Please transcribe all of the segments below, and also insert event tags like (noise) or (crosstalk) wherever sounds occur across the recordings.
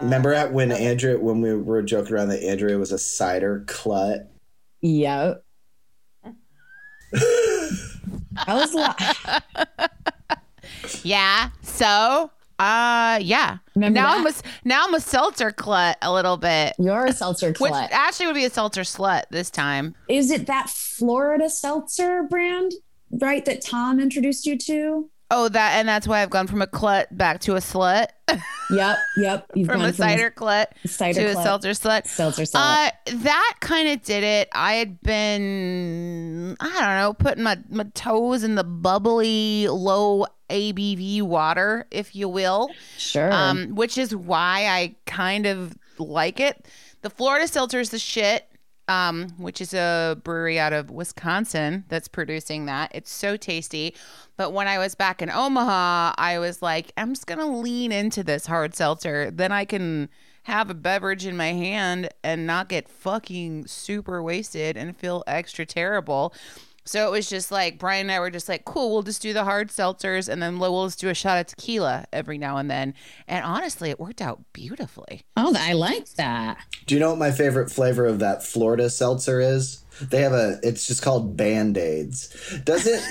Remember at when Andrea when we were joking around that Andrea was a cider clut? Yep. (laughs) I was like, (laughs) Yeah. So, uh, yeah. Remember now that? I'm a now I'm a seltzer clut a little bit, you're a seltzer which clut. actually would be a seltzer slut this time. Is it that Florida seltzer brand, right? That Tom introduced you to? Oh, that and that's why I've gone from a clut back to a slut, Yep, yep. (laughs) You've from a cider clut cider to a seltzer slut. seltzer slut. Uh, that kind of did it. I had been, I don't know, putting my, my toes in the bubbly, low ABV water, if you will. sure. um, which is why I kind of like it. The Florida Seltzer is the shit, um, which is a brewery out of Wisconsin that's producing that. It's so tasty. But when I was back in Omaha, I was like, I'm just going to lean into this hard seltzer. Then I can have a beverage in my hand and not get fucking super wasted and feel extra terrible. So it was just like Brian and I were just like, cool, we'll just do the hard seltzers and then we'll just do a shot of tequila every now and then. And honestly, it worked out beautifully. oh, I like that. Do you know what my favorite flavor of that Florida seltzer is? They have a it's just called Band-Aids. Doesn't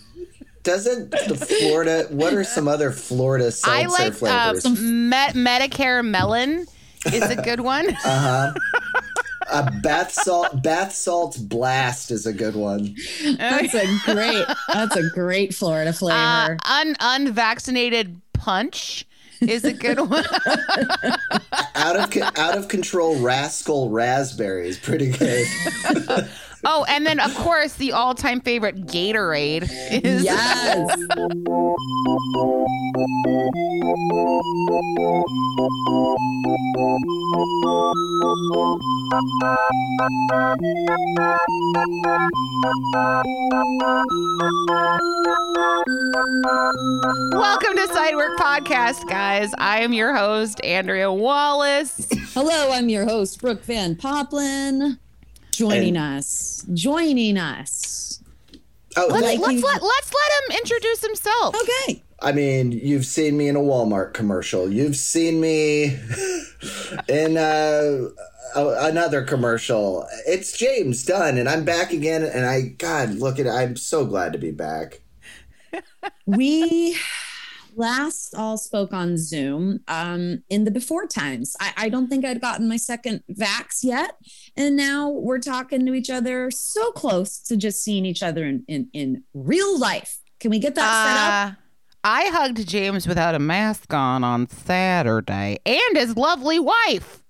(laughs) doesn't the Florida what are some other Florida seltzer I like uh, flavors? Met- Medicare melon is a good one. uh-huh. (laughs) A bath salt bath salts blast is a good one. That's a great. that's a great Florida flavor. uh, un- unvaccinated punch is a good one. (laughs) Out of out of control rascal raspberry is pretty good. (laughs) oh, and then of course the all-time favorite Gatorade is yes. Welcome to Sidework Podcast, guys. I am your host, Andrea Wallace. Hello, I'm your host, Brooke Van Poppelen. Joining us. Joining us. Oh, Let's, thank let's let let's let him introduce himself. Okay. I mean, you've seen me in a Walmart commercial. You've seen me (laughs) in uh, a- another commercial. It's James Dunn, and I'm back again. And I, God, look at, I'm so glad to be back. (laughs) we last all spoke on Zoom um, in the before times. I, I don't think I'd gotten my second vax yet. And now we're talking to each other so close to just seeing each other in, in, in real life. Can we get that set up? Uh, I hugged James without a mask on on Saturday, and his lovely wife.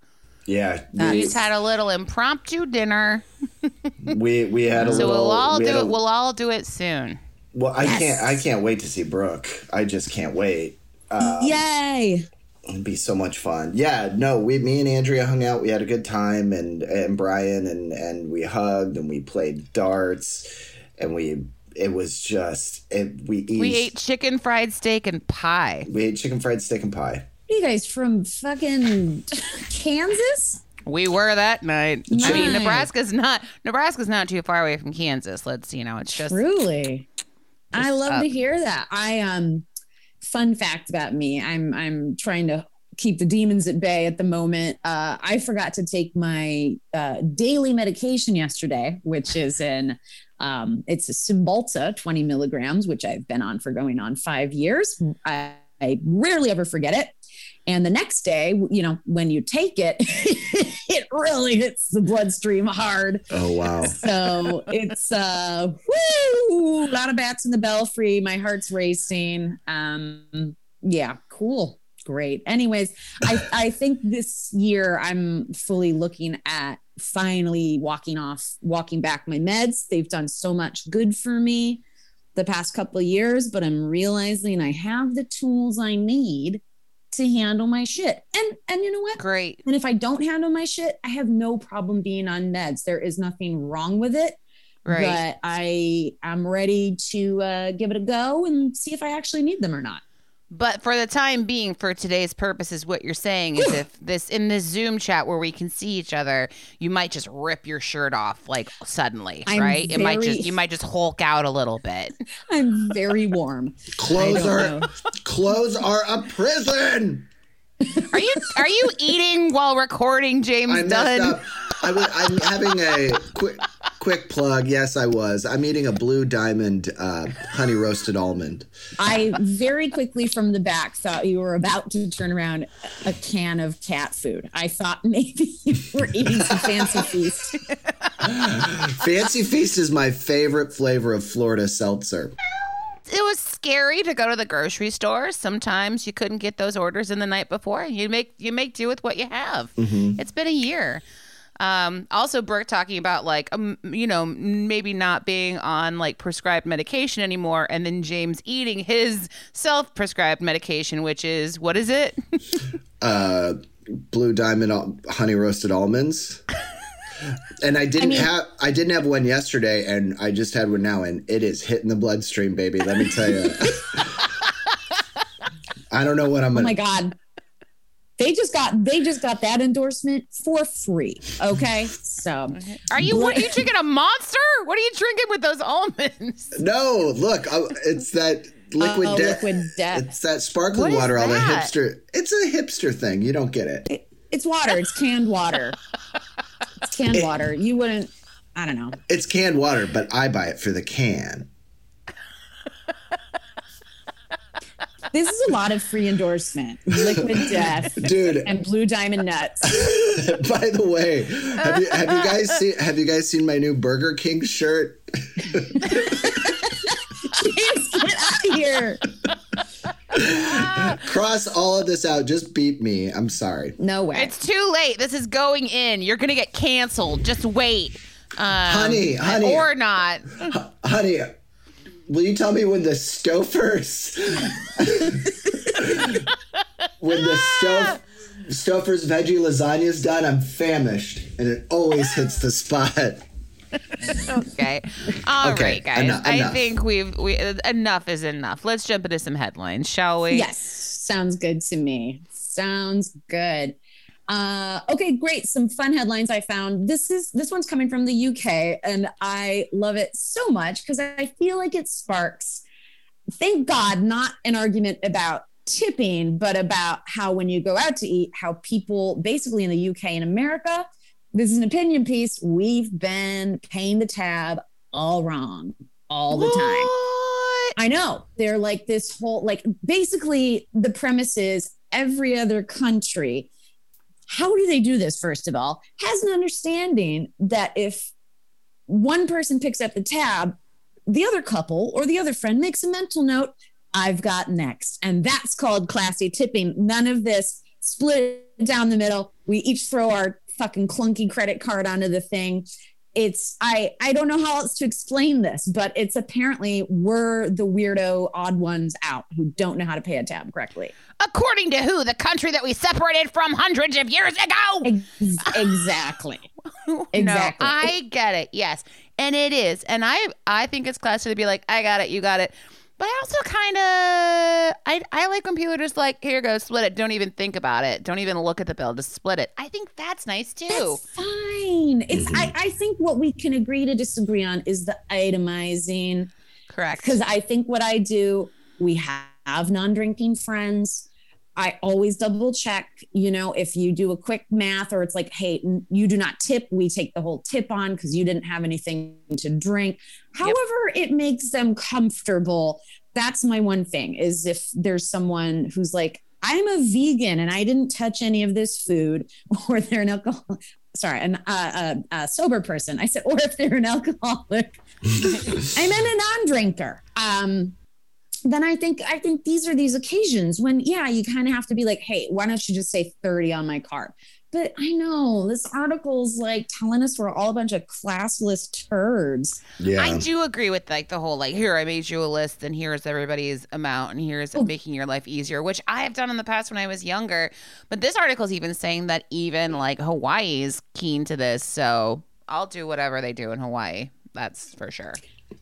Yeah, Uh, we, He's had a little impromptu dinner, (laughs) we we had a so little. So we'll all we do had it. a- We'll all do it soon. well, I can't. I can't wait to see Brooke. I just can't wait. Uh, Yay. It'd be so much fun. Yeah, no, we, me and Andrea hung out. We had a good time, and and Brian and and we hugged and we played darts, and we it was just it, we We ate chicken fried steak and pie. we ate chicken fried steak and pie. Are you guys from fucking Kansas? We were that night. I mean, Nebraska's not Nebraska's not too far away from Kansas. Let's you know, it's just Truly. I love up. to hear that. I um fun fact about me. I'm I'm trying to keep the demons at bay at the moment. Uh I forgot to take my uh daily medication yesterday, which is in um it's a Cymbalta 20 milligrams, which I've been on for going on five years. I, I rarely ever forget it. And the next day, you know, when you take it, (laughs) it really hits the bloodstream hard. Oh wow. So it's uh woo, a lot of bats in the belfry. My heart's racing. Um yeah, cool. Great. Anyways, I, (laughs) I think this year I'm fully looking at finally walking off, walking back my meds. They've done so much good for me the past couple of years, but I'm realizing I have the tools I need to handle my shit. And and you know what? Great. And if I don't handle my shit, I have no problem being on meds. There is nothing wrong with it. Right. But I am ready to uh, give it a go and see if I actually need them or not. But for the time being, for today's purposes, what you're saying is if (laughs) this in this Zoom chat where we can see each other, you might just rip your shirt off like suddenly, I'm right? it might just you might just hulk out a little bit. (laughs) I'm very warm. Clothes are clothes are a prison. Are you are you eating while recording, James I messed Dunn? up. I was, I'm having a quick quick plug. Yes, I was. I'm eating a blue diamond uh, honey roasted almond. I very quickly from the back thought you were about to turn around a can of cat food. I thought maybe you were eating some fancy feast. Fancy Feast is my favorite flavor of Florida seltzer. It was scary to go to the grocery store. Sometimes you couldn't get those orders in the night before. You make you make do with what you have. It's been a year. Um, also, Brooke talking about like um, you know maybe not being on like prescribed medication anymore, and then James eating his self-prescribed medication, which is what is it? (laughs) Uh, blue diamond honey roasted almonds. (laughs) And I didn't have I didn't have one yesterday, and I just had one now, and it is hitting the bloodstream, baby. Let me tell you. (laughs) I don't know what I'm Oh gonna. my god. They just got they just got that endorsement for free. Okay. So Are you what are you drinking a monster? What are you drinking with those almonds? (laughs) No, look, uh, it's that liquid Oh, death. liquid death. It's that sparkling What is water. All the hipster. It's a hipster thing. You don't get it. it's water. It's canned water. (laughs) It's canned water. You wouldn't I don't know. It's canned water, but I buy it for the can. This is a lot of free endorsement. Liquid death Dude, and blue diamond nuts. (laughs) by the way, have you, have you guys seen have you guys seen my new Burger King shirt? (laughs) James, get out of here. Cross all of this out. Just beat me. I'm sorry. No way. It's too late. This is going in. You're gonna get canceled. Just wait. Um, Honey, honey. or not. Honey, will you tell me when the Stofers when the Stof Stouffer's veggie lasagna is done, I'm famished, and it always hits the spot. Okay. All right, Okay, guys. enough- I think we've we enough is enough. Let's jump into some headlines, shall we? Yes, sounds good to me. Sounds good. Uh, okay, great. Some fun headlines I found. This is this one's coming from the UK, and I love it so much because I feel like it sparks. Thank God, not an argument about tipping, but about how when you go out to eat, how people basically in the UK and America, this is an opinion piece. We've been paying the tab all wrong all the time. I know. They're like this whole, like, basically, the premise is every other country, how do they do this, first of all, has an understanding that if one person picks up the tab, the other couple or the other friend makes a mental note, I've got next. And that's called classy tipping. None of this split down the middle. We each throw our fucking clunky credit card onto the thing it's i i don't know how else to explain this but it's apparently we're the weirdo odd ones out who don't know how to pay a tab correctly According to who? The country that we separated from hundreds of years ago. Ex- exactly (laughs) No, exactly. I get it. Yes, and it is, and I I think it's classy to be like, I got it, you got it. But I also kind of I I like when people are just like, here you go, split it. Don't even think about it. Don't even look at the bill. Just split it. I think that's nice too. that's fine it's mm-hmm. I, I think what we can agree to disagree on is the itemizing Correct. because I think what I do, we have non-drinking friends. I always double check, you know, if you do a quick math or it's like, hey, you do not tip, we take the whole tip on because you didn't have anything to drink. However, it makes them comfortable. That's my one thing is if there's someone who's like, I'm a vegan and I didn't touch any of this food, (laughs) or they're an alcohol. Sorry, an uh, uh, uh, sober person. I said, or if they're an alcoholic, (laughs) and then a non-drinker. Um, then I think I think these are these occasions when yeah, you kind of have to be like, hey, why don't you just say 30 on my card? But I know this article's like telling us we're all a bunch of classless turds. Yeah. I do agree with like the whole like here I made you a list and here's everybody's amount and here's Oh. making your life easier, which I have done in the past when I was younger. But this article is even saying that even like Hawaii is keen to this, so I'll do whatever they do in Hawaii. That's for sure.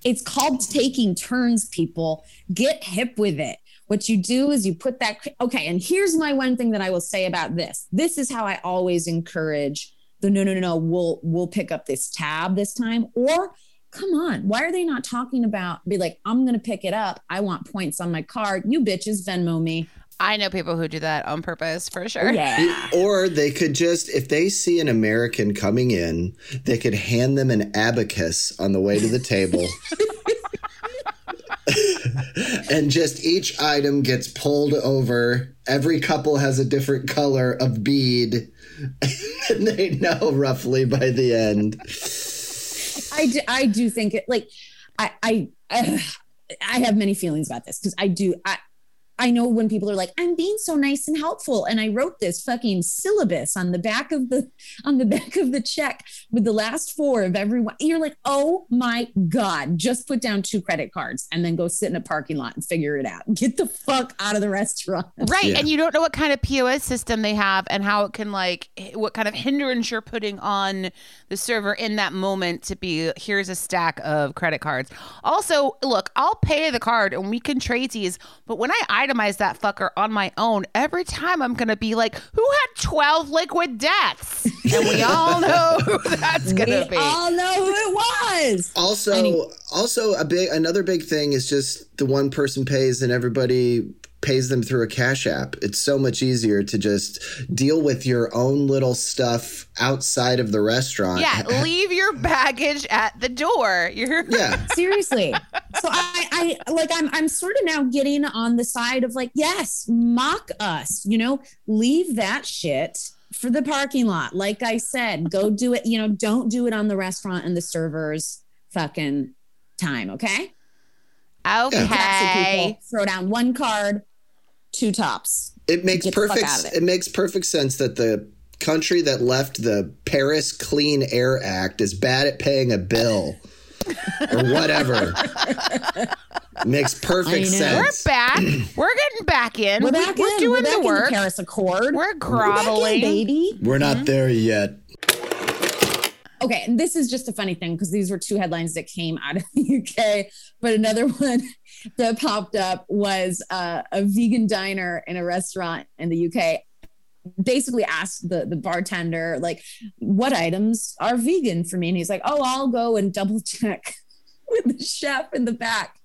It's called taking turns, people. Get hip with it. What you do is you put that. Okay. And here's my one thing that I will say about this. This is how I always encourage the no, no, no, no. We'll we'll pick up this tab this time. Or come on, why are they not talking about? Be like, I'm gonna pick it up. I want points on my card. You bitches Venmo me. I know people who do that on purpose for sure. Yeah. Or they could just, if they see an American coming in, they could hand them an abacus on the way to the table. (laughs) and just each item gets pulled over. Every couple has a different color of bead. (laughs) and they know roughly by the end. I do, I do think it like I I uh, (sighs) I have many feelings about this because I do I I know when people are like I'm being so nice and helpful and I wrote this fucking syllabus on the back of the on the (laughs) back of the check with the last four of everyone you're like oh my god just put down two credit cards and then go sit in a parking lot and figure it out get the fuck out of the restaurant (laughs) Right. Yeah. And you don't know what kind of POS system they have and how it can, like, what kind of hindrance you're putting on the server in that moment to be here's a stack of credit cards. Also, look, I'll pay the card and we can trade these, but when I itemize that fucker on my own, every time I'm going to be like, who had 12 liquid deaths? And we all (laughs) know who that's going to we be. all know who it was Also, Any- also a big another big thing is just the one person pays and everybody pays them through a cash app. It's so much easier to just deal with your own little stuff outside of the restaurant. yeah, (laughs) leave your baggage at the door. You're Yeah. seriously so I, I like i'm i'm sort of now getting on the side of like yes mock us you know leave that shit for the parking lot like i said go do it you know don't do it on the restaurant and the servers fucking time okay That's it, okay. people. throw down one card two tops It makes Get perfect it. it makes perfect sense that the country that left the Paris Clean Air Act is bad at paying a bill (laughs) or whatever. makes perfect sense. We're back. (clears throat) We're getting back in. we're We- back we're in doing we're back the in work. the paris accord We're We're back in, groveling. baby We're not mm-hmm. there yet. Okay, and this is just a funny thing because these were two headlines that came out of the UK, but another (laughs) one that popped up was uh, a vegan diner in a restaurant in the UK. Basically asked the the bartender like, "What items are vegan for me?" And he's like, "Oh, I'll go and double check (laughs) with the chef in the back."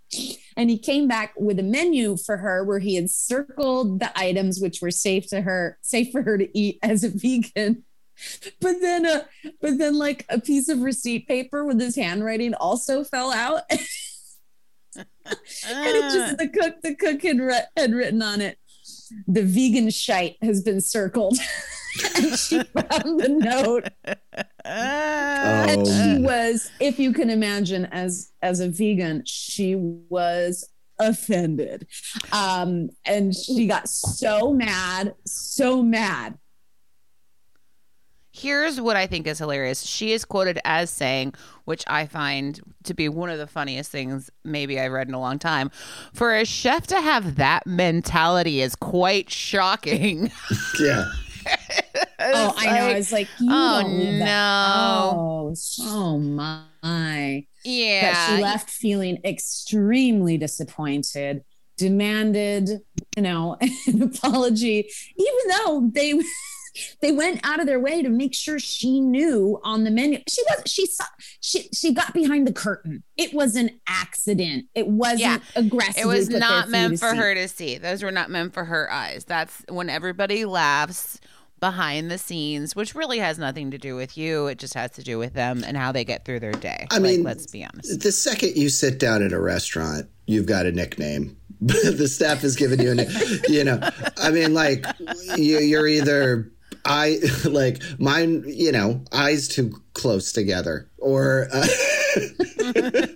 And he came back with a menu for her where he had circled the items which were safe to her, safe for her to eat as a vegan but then uh but then like a piece of receipt paper with his handwriting also fell out. (laughs) And it just the cook the cook had, re- had written on it the vegan shite has been circled. (laughs) And she (laughs) found the note. And Oh. she was if you can imagine as as a vegan she was offended. Um and she got so mad so mad Here's what I think is hilarious. She is quoted as saying, which I find to be one of the funniest things maybe I've read in a long time. For a chef to have that mentality is quite shocking. (laughs) Yeah. Oh, I know. I was like, you oh, don't leave that. no. Oh, so oh, my. yeah. But she left feeling extremely disappointed, demanded, you know, (laughs) an apology, even though they they went out of their way to make sure she knew on the menu. She wasn't. She saw. She she got behind the curtain. It was an accident. It wasn't Yeah. aggressive. It was not meant for her to see. Those were not meant for her eyes. That's when everybody laughs behind the scenes, which really has nothing to do with you. It just has to do with them and how they get through their day. I Like, mean, let's be honest. The second you sit down at a restaurant, you've got a nickname. (laughs) the staff is giving you a, you know, I mean, like you're either I (laughs) like mine, you know, eyes too close together, or uh, (laughs)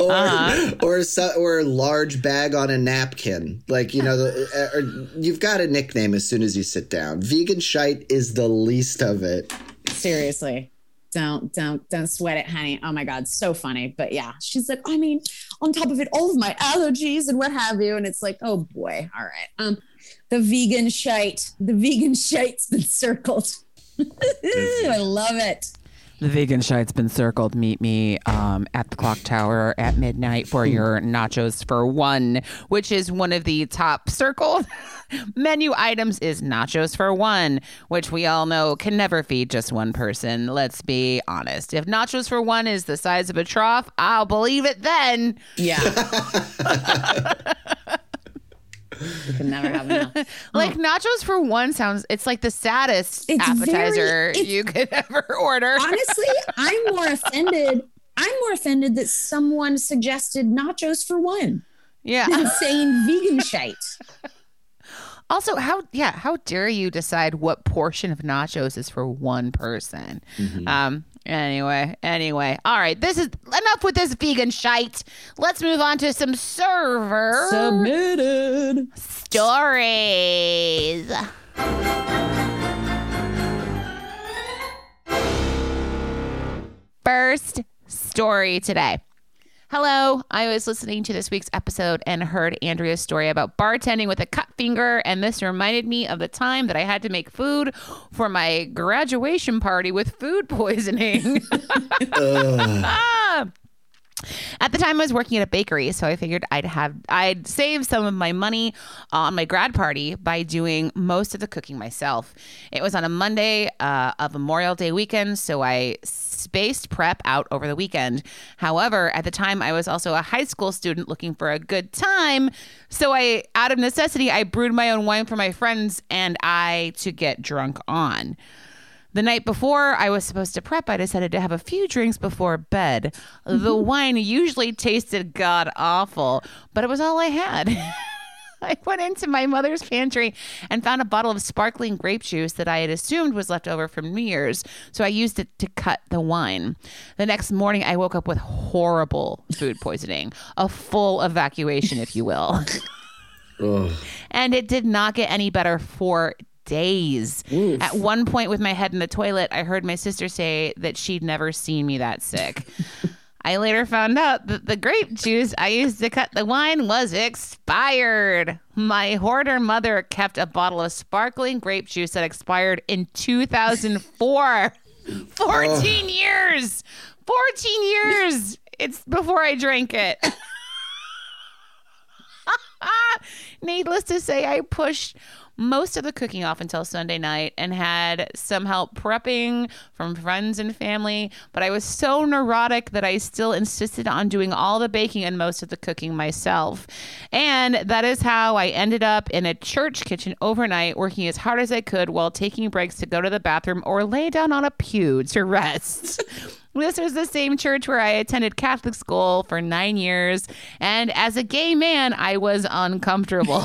or Uh-huh. or so, or large bag on a napkin. Like you know, the, uh, or you've got a nickname as soon as you sit down. Vegan shite is the least of it. Seriously. Don't don't don't sweat it, honey. Oh my god, so funny. But yeah, she's like, I mean, on top of it, all of my allergies and what have you. And it's like, oh boy, all right. Um, the vegan shite, the vegan (laughs) shite's been circled. (laughs) I love it. The vegan shite's been circled. Meet me um, at the clock tower at midnight for your nachos for one, which is one of the top circled (laughs) menu items is nachos for one, which we all know can never feed just one person. Let's be honest. If nachos for one is the size of a trough, I'll believe it then. Yeah. You can never have enough. (laughs) Like nachos for one sounds it's like the saddest It's appetizer very- you could (laughs) ever order. Honestly, I'm more offended. I'm more offended that someone suggested nachos for one yeah. than saying vegan shite. (laughs) Also, how yeah, how dare you decide what portion of nachos is for one person? Um. Anyway, anyway, all right. This is enough with this vegan shite. Let's move on to some server Submitted. stories. First story today. Hello, I was listening to this week's episode and heard Andrea's story about bartending with a cut finger, and this reminded me of the time that I had to make food for my graduation party with food poisoning. (laughs) (laughs) At the time, I was working at a bakery, so I figured I'd have I'd save some of my money on my grad party by doing most of the cooking myself. It was on a Monday uh, of Memorial Day weekend, so I spaced prep out over the weekend. However, at the time, I was also a high school student looking for a good time, so I, out of necessity, I brewed my own wine for my friends and I to get drunk on. The night before I was supposed to prep, I decided to have a few drinks before bed. The mm-hmm. wine usually tasted god awful, but it was all I had. (laughs) I went into my mother's pantry and found a bottle of sparkling grape juice that I had assumed was left over from New Year's, so I used it to cut the wine. The next morning, I woke up with horrible food poisoning, a full evacuation, if you will. (laughs) and it did not get any better for days. At one point, with my head in the toilet, I heard my sister say that she'd never seen me that sick. (laughs) I later found out that the grape juice I used to cut the wine was expired. My hoarder mother kept a bottle of sparkling grape juice that expired in 2004. (laughs) 14 years. 14 years. It's before I drank it. (laughs) Needless to say, I pushed most of the cooking off until Sunday night and had some help prepping from friends and family. But I was so neurotic that I still insisted on doing all the baking and most of the cooking myself. And that is how I ended up in a church kitchen overnight, working as hard as I could while taking breaks to go to the bathroom or lay down on a pew to rest. (laughs) This was the same church where I attended Catholic school for nine years. And as a gay man, I was uncomfortable.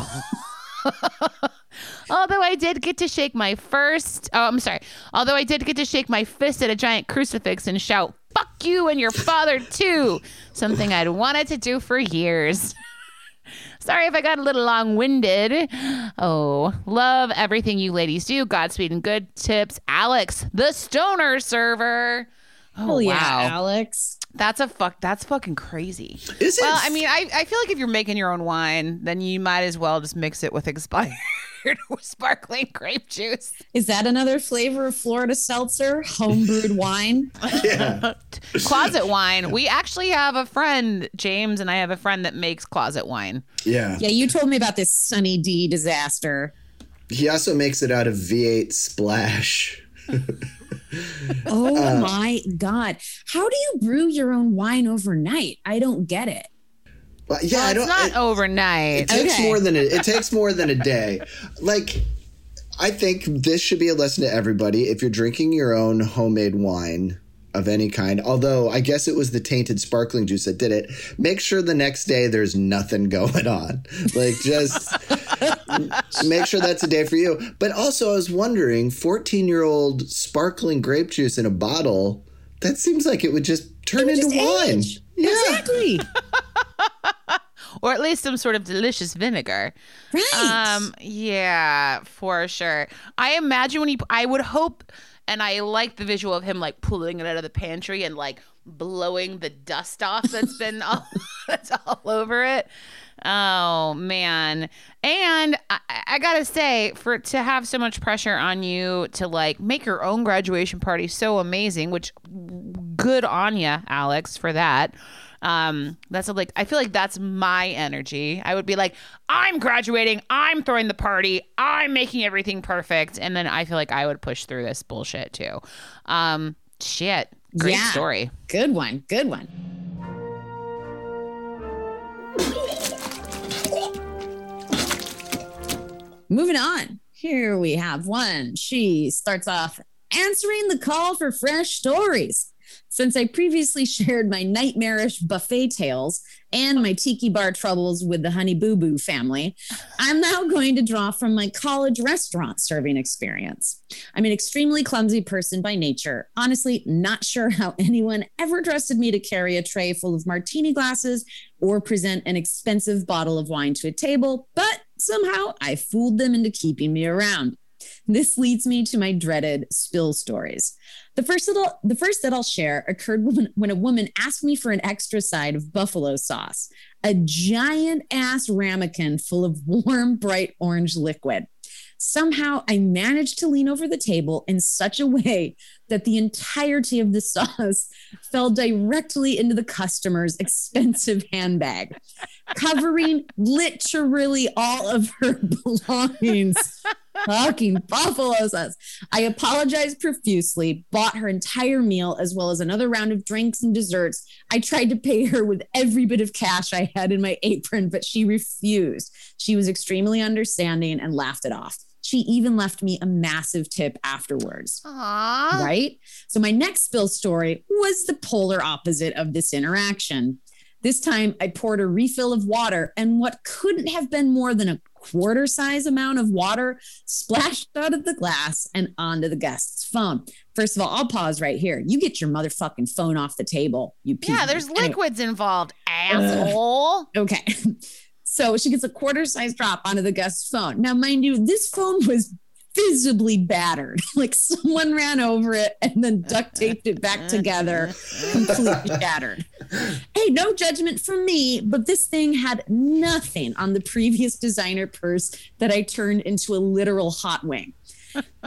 (laughs) Although I did get to shake my first, oh, I'm sorry. Although I did get to shake my fist at a giant crucifix and shout, fuck you and your father too. Something I'd wanted to do for years. (laughs) Sorry if I got a little long winded. Oh, love everything you ladies do. Godspeed and good tips. Alex, the stoner server. Oh, yeah, wow. Alex. That's a fuck. That's fucking crazy. Is it? Well, I mean, I, I feel like if you're making your own wine, then you might as well just mix it with expired (laughs) sparkling grape juice. Is that another flavor of Florida seltzer? Homebrewed (laughs) wine? yeah. Closet wine. We actually have a friend, James, and I have a friend that makes closet wine. Yeah. Yeah, you told me about this Sunny D disaster. He also makes it out of V8 Splash. (laughs) (laughs) Oh Uh, my God. How do you brew your own wine overnight? I don't get it. But yeah, Well, I it's don't. not it, overnight. it takes Okay. more than a, it takes more than a day. Like, I think this should be a lesson to everybody. If you're drinking your own homemade wine, of any kind. Although I guess it was the tainted sparkling juice that did it. Make sure the next day there's nothing going on. Like just (laughs) make sure that's a day for you. But also I was wondering, 14 year old sparkling grape juice in a bottle, that seems like it would just turn would into just wine. age. Yeah. Exactly. (laughs) or at least some sort of delicious vinegar. Right. Um, yeah, for sure. I imagine when he, I would hope, and I like the visual of him like pulling it out of the pantry and like blowing the dust off that's been (laughs) all, (laughs) that's all over it. Oh man. And I, I gotta say, for to have so much pressure on you to like make your own graduation party so amazing, which good on you, Alex, for that. Um, that's a, like I feel like that's my energy. I would be like, I'm graduating, I'm throwing the party, I'm making everything perfect, and then I feel like I would push through this bullshit too. Um, shit, great Yeah. story. Good one. Good one. Moving on. Here we have one. She starts off answering the call for fresh stories. Since I previously (laughs) shared my nightmarish buffet tales and my tiki bar troubles with the Honey Boo Boo family, I'm now going to draw from my college restaurant serving experience. I'm an extremely clumsy person by nature. Honestly, not sure how (laughs) anyone ever trusted me to carry a tray full of martini glasses or present an expensive bottle of wine to a table, but somehow I fooled them into keeping me around. This leads me to my dreaded spill stories. The first I'll, the first that I'll share occurred when, when a woman asked me for an extra side of buffalo sauce, a giant ass ramekin full of warm, bright orange liquid. Somehow I managed to lean over the table in such a way that the entirety of the sauce fell directly into the customer's expensive handbag, covering literally all of her (laughs) belongings. Fucking buffalo sauce. I apologized profusely, bought her entire meal as well as another round of drinks and desserts. I tried to pay her with every bit of cash I had in my apron, but she refused. She was extremely understanding and laughed it off. She even left me a massive tip afterwards. Aww. Right? So, my next spill story was the polar opposite of this interaction. This time, I poured a refill of water, and what couldn't have been more than a quarter size amount of water splashed out of the glass and onto the guest's phone. First of all, I'll pause right here. You get your motherfucking phone off the table, you piece Yeah, there's Anyway. liquids involved, uh, asshole. Okay. (laughs) So she gets a quarter size drop onto the guest's phone. Now, mind you, this phone was visibly battered. (laughs) Like someone ran over it and then duct (laughs) taped it back together, (laughs) completely shattered. Hey, no judgment from me, but this thing had nothing on the previous designer purse that I turned into a literal hot wing.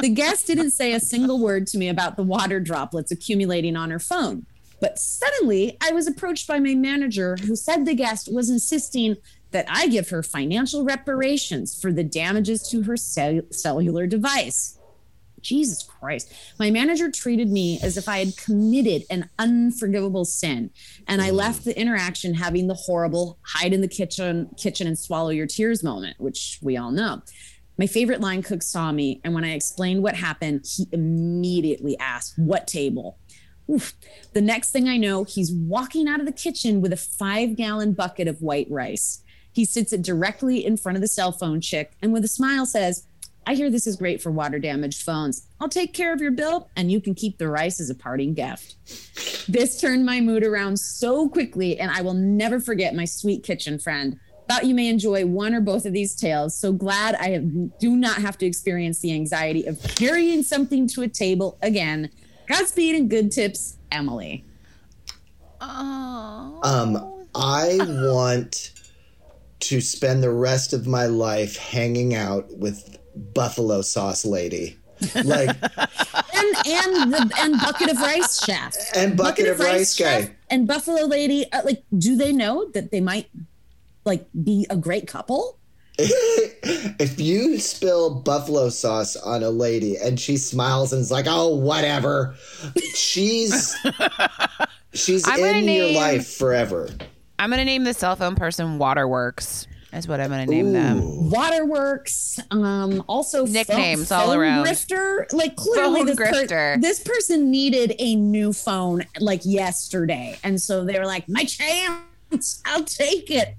The guest didn't say a single word to me about the water droplets accumulating on her phone. But suddenly, I was approached by my manager who said the guest was insisting that I give her financial reparations for the damages to her cell- cellular device. Jesus Christ. My manager treated me as if I had committed an unforgivable sin. And I left the interaction having the horrible hide in the kitchen, kitchen and swallow your tears moment, which we all know. My favorite line cook saw me, and when I explained what happened, he immediately asked, What table? Oof. The next thing I know, he's walking out of the kitchen with a five gallon bucket of white rice. He sits it directly in front of the cell phone chick and with a smile says, I hear this is great for water damaged phones. I'll take care of your bill and you can keep the rice as a parting gift. This turned my mood around so quickly, and I will never forget my sweet kitchen friend. Thought you may enjoy one or both of these tales. So glad I have, do not have to experience the anxiety of carrying something to a table again. Godspeed and good tips, Emily. Oh. Um, I want to spend the rest of my life hanging out with Buffalo Sauce Lady. Like (laughs) And and the and bucket of rice chef. and bucket, of rice, Chef guy. and Buffalo Lady. Uh, like, do they know that they might like be a great couple? (laughs) if you spill buffalo sauce on a lady and she smiles and is like, "Oh, whatever," she's (laughs) she's I'm gonna in your name- life forever. I'm gonna name the cell phone person Waterworks, is what I'm going to name them. Waterworks, um, also Nicknames phone, all phone around. Grifter, like clearly Phone this, per- this person needed a new phone like yesterday, and so they were like, "My chance, I'll take it."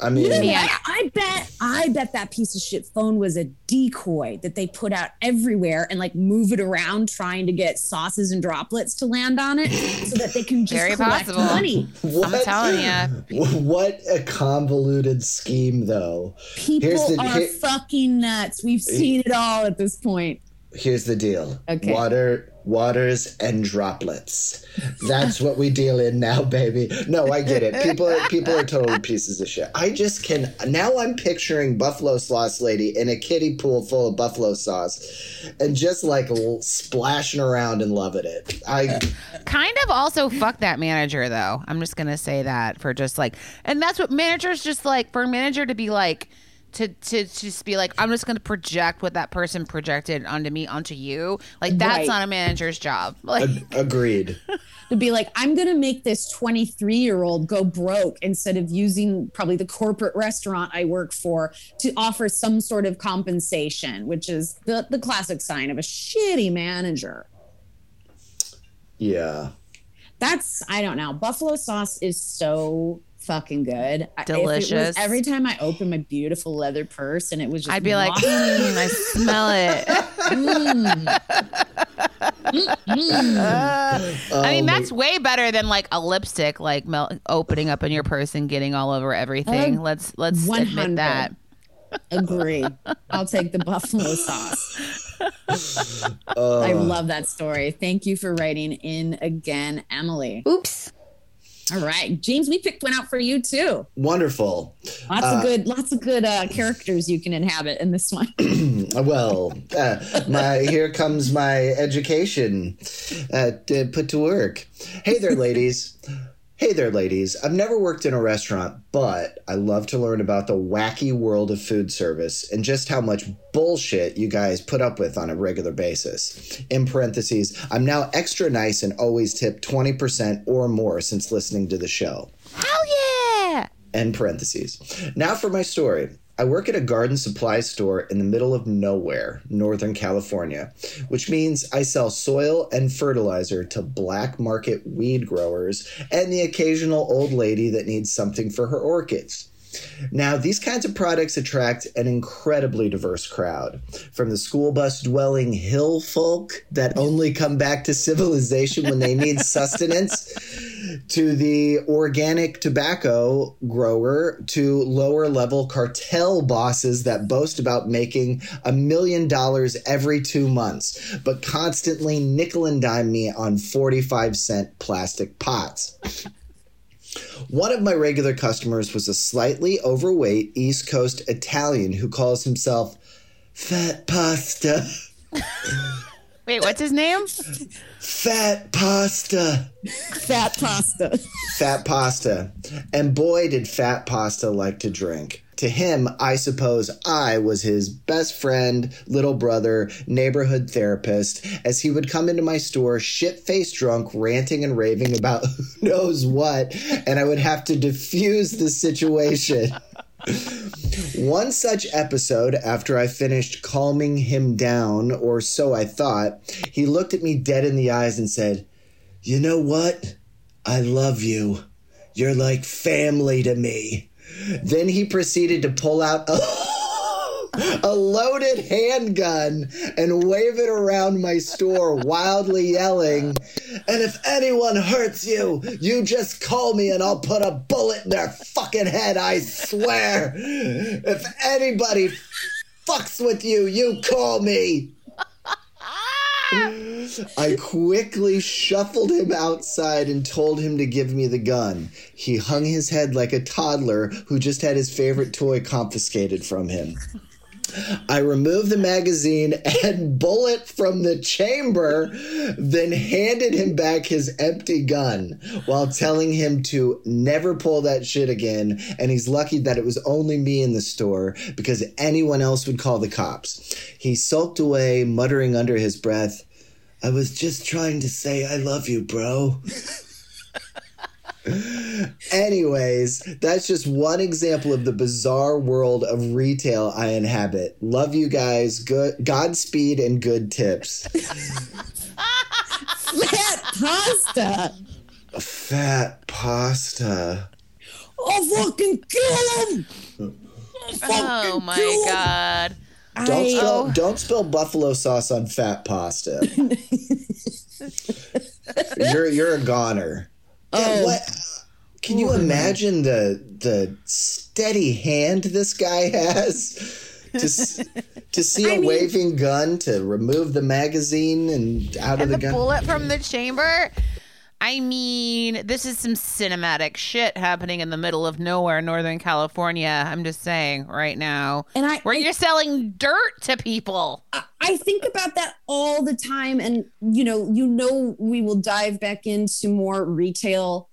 I mean, You Yeah. I bet I bet that piece of shit phone was a decoy that they put out everywhere and like move it around trying to get sauces and droplets to land on it so that they can just Very collect possible. money. I'm telling you. What a convoluted scheme, though. People the- are here- fucking nuts. We've seen it all at this point. Here's the deal. Okay. Water, waters, and droplets. That's what we deal in now, baby. No, I get it. People are people are total (laughs) pieces of shit. I just can now I'm picturing buffalo sauce lady in a kiddie pool full of buffalo sauce and just like splashing around and loving it. I kind of also fuck that manager though. I'm just gonna say that for just like, and that's what managers just like for a manager to be like. To, to just be like I'm just going to project what that person projected onto me onto you like that's Right. not a manager's job (laughs) like ag- agreed. (laughs) To be like, I'm going to make this 23 year old go broke instead of using probably the corporate restaurant I work for to offer some sort of compensation, which is the, the classic sign of a shitty manager. Yeah. That's I don't know. Buffalo sauce is so fucking good. I- if it was- Delicious. every time I open my beautiful leather purse and it was just I'd be like mm, I smell it (laughs) I mean that's way better than like a lipstick like mel- opening up in your purse and getting all over everything Uh, let's let's 100. admit that agree. I'll take the buffalo sauce. (laughs) I love that story. Thank you for writing in again, Emily. Oops. All right, James, we picked one out for you too. Wonderful. Lots of good, lots of good uh, characters you can inhabit in this one. (clears throat) Well, uh, my here comes my education uh, to put to work. Hey there, ladies. Hey there, ladies. I've never worked in a restaurant, but I love to learn about the wacky world of food service and just how much bullshit you guys put up with on a regular basis. In parentheses, I'm now extra nice and always tip 20% or more since listening to the show. hell yeah End parentheses. Now for my story. I work at a garden supply store in the middle of nowhere, Northern California, which means I sell soil and fertilizer to black market weed growers and the occasional old lady that needs something for her orchids. Now, these kinds of products attract an incredibly diverse crowd. From the school bus dwelling hill folk that only come back to civilization when they need (laughs) sustenance, to the organic tobacco grower, to lower level cartel bosses that boast about making a million dollars every two months, but constantly nickel and dime me on 45 cent plastic pots. One of my regular customers was a slightly overweight East Coast Italian who calls himself Fat Pasta. wait what's his name Fat Pasta. Fat pasta. Fat Pasta. And boy, did Fat Pasta like to drink. To him, I suppose I was his best friend, little brother, neighborhood therapist, as he would come into my store shit faced drunk, ranting and raving about (laughs) who knows what, and I would have to diffuse the situation. (laughs) One such episode, after I finished calming him down, or so I thought, he looked at me dead in the eyes and said, You know what? I love you. You're like family to me. Then he proceeded to pull out a, a loaded handgun and wave it around my store, wildly yelling, And if anyone hurts you, you just call me and I'll put a bullet in their fucking head, I swear. If anybody fucks with you, you call me. (laughs) I quickly shuffled him outside and told him to give me the gun. He hung his head like a toddler who just had his favorite toy confiscated from him. I removed the magazine and bullet from the chamber, then handed him back his empty gun while telling him to never pull that shit again. And he's lucky that it was only me in the store because anyone else would call the cops. He sulked away, muttering under his breath, I was just trying to say I love you, bro. (laughs) Anyways, that's just one example of the bizarre world of retail I inhabit. Love you guys. Good Godspeed and good tips. Fat pasta. Fat pasta. I'll fucking kill him. Oh my god. Don't I- spill, oh. don't spill buffalo sauce on fat pasta. (laughs) you're you're a goner. Oh. Yeah, um, what? Can you oh, imagine the the steady hand this guy (laughs) has to to see (laughs) a mean- waving gun to remove the magazine and out of the, the gun? bullet from the chamber. I mean, this is some cinematic shit happening in the middle of nowhere, Northern California. I'm just saying right now. And I- where I- you're selling dirt to people. I think about that all the time. And, you know, you know, we will dive back into more retail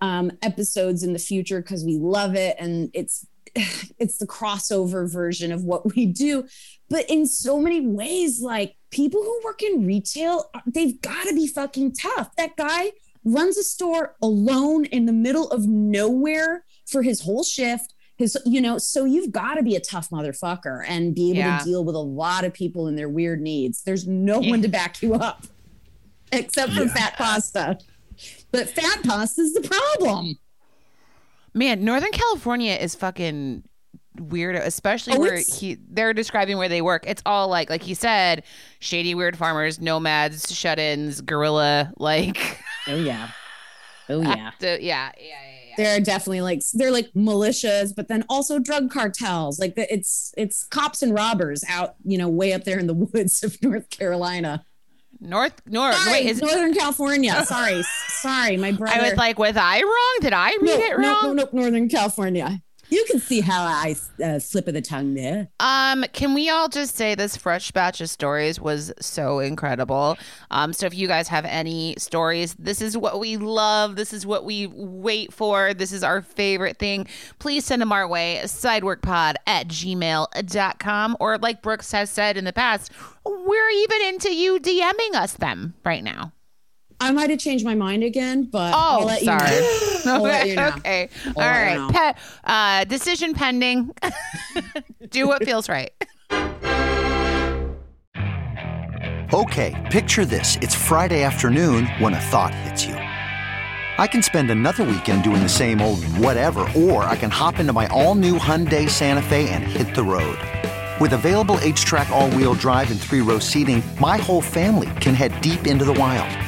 um, episodes in the future because we love it. And it's, (sighs) it's the crossover version of what we do. But in so many ways, like people who work in retail, they've got to be fucking tough. That guy runs a store alone in the middle of nowhere for his whole shift. His, you know, so you've got to be a tough motherfucker and be able Yeah. to deal with a lot of people and their weird needs. There's no Yeah. one to back you up except for fat pasta. But fat pasta is the problem. Man, Northern California is fucking weirdo, especially Oh, where he they're describing where they work. It's all like like he said, shady weird farmers, nomads, shut-ins, guerrilla like Oh yeah. (laughs) Oh yeah. yeah, yeah, yeah, yeah. They're definitely like they're like militias, but then also drug cartels. Like the, it's it's cops and robbers out, you know, way up there in the woods of (laughs) North Carolina. North North Sorry, wait, is Northern (laughs) California. Sorry, sorry, my brother. I was like, was I wrong? Did I read no, it no, wrong? no, no, Northern California. You can see how I uh, slip of the tongue there. Um, can we all just say this fresh batch of stories was so incredible? Um, so if you guys have any stories, this is what we love. This is what we wait for. This is our favorite thing. Please send them our way, sideworkpod at gmail.com. Or like Brooks has said in the past, we're even into you DMing us them right now. I might have changed my mind again, but Oh, I'll let sorry. you know. (laughs) I'll let you know. okay. All I'll you know. Pe- uh, decision pending. (laughs) Do what feels right. Okay, picture this. It's Friday afternoon when a thought hits you. I can spend another weekend doing the same old whatever, or I can hop into my all new Hyundai Santa Fe and hit the road. With available HTRAC, all wheel drive, and three row seating, my whole family can head deep into the wild.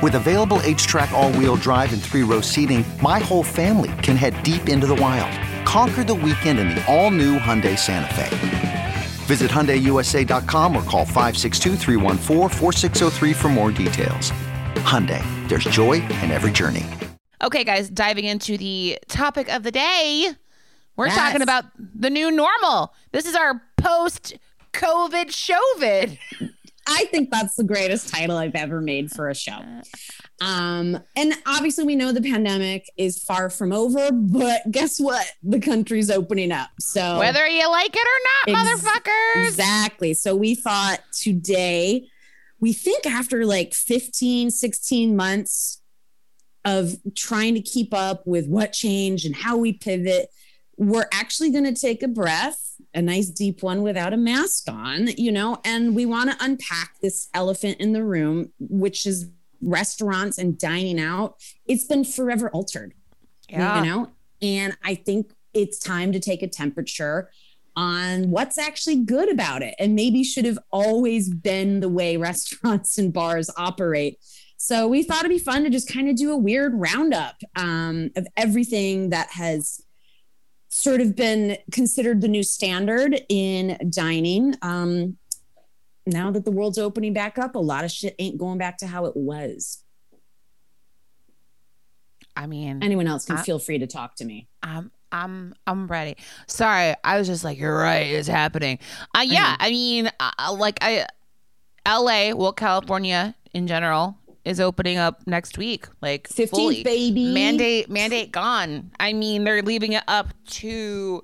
With available HTRAC, all wheel drive, and three row seating, my whole family can head deep into the wild. Conquer the weekend in the all new Hyundai Santa Fe. Visit HyundaiUSA.com or call 562-314-4603 for more details. Hyundai, there's joy in every journey. Okay, guys, diving into the topic of the day, we're Yes. talking about the new normal. This is our post COVID showvid. I think that's the greatest title I've ever made for a show. Um, and obviously, we know the pandemic is far from over, but guess what? The country's opening up. So, Whether you like it or not, Ex- motherfuckers. exactly. So, we thought today, we think after like 15, 16 months of trying to keep up with what changed and how we pivot, we're actually going to take a breath, a nice deep one without a mask on, you know, and we want to unpack this elephant in the room, which is restaurants and dining out. It's been forever altered, Yeah. you know, and I think it's time to take a temperature on what's actually good about it and maybe should have always been the way (laughs) restaurants and bars operate. So we thought it'd be fun to just kind of do a weird roundup um, of everything that has sort of been considered the new standard in dining. Um, now that the world's opening back up, a lot of shit ain't going back to how it was. I mean, Anyone else can Uh, feel free to talk to me. I'm I'm I'm ready. Sorry, I was just like, you're right, it's happening. Uh, yeah, I mean, uh, like I, L.A. Well, California in general is opening up next week. Like 15th, fully. baby. Mandate mandate gone. I mean, they're leaving it up to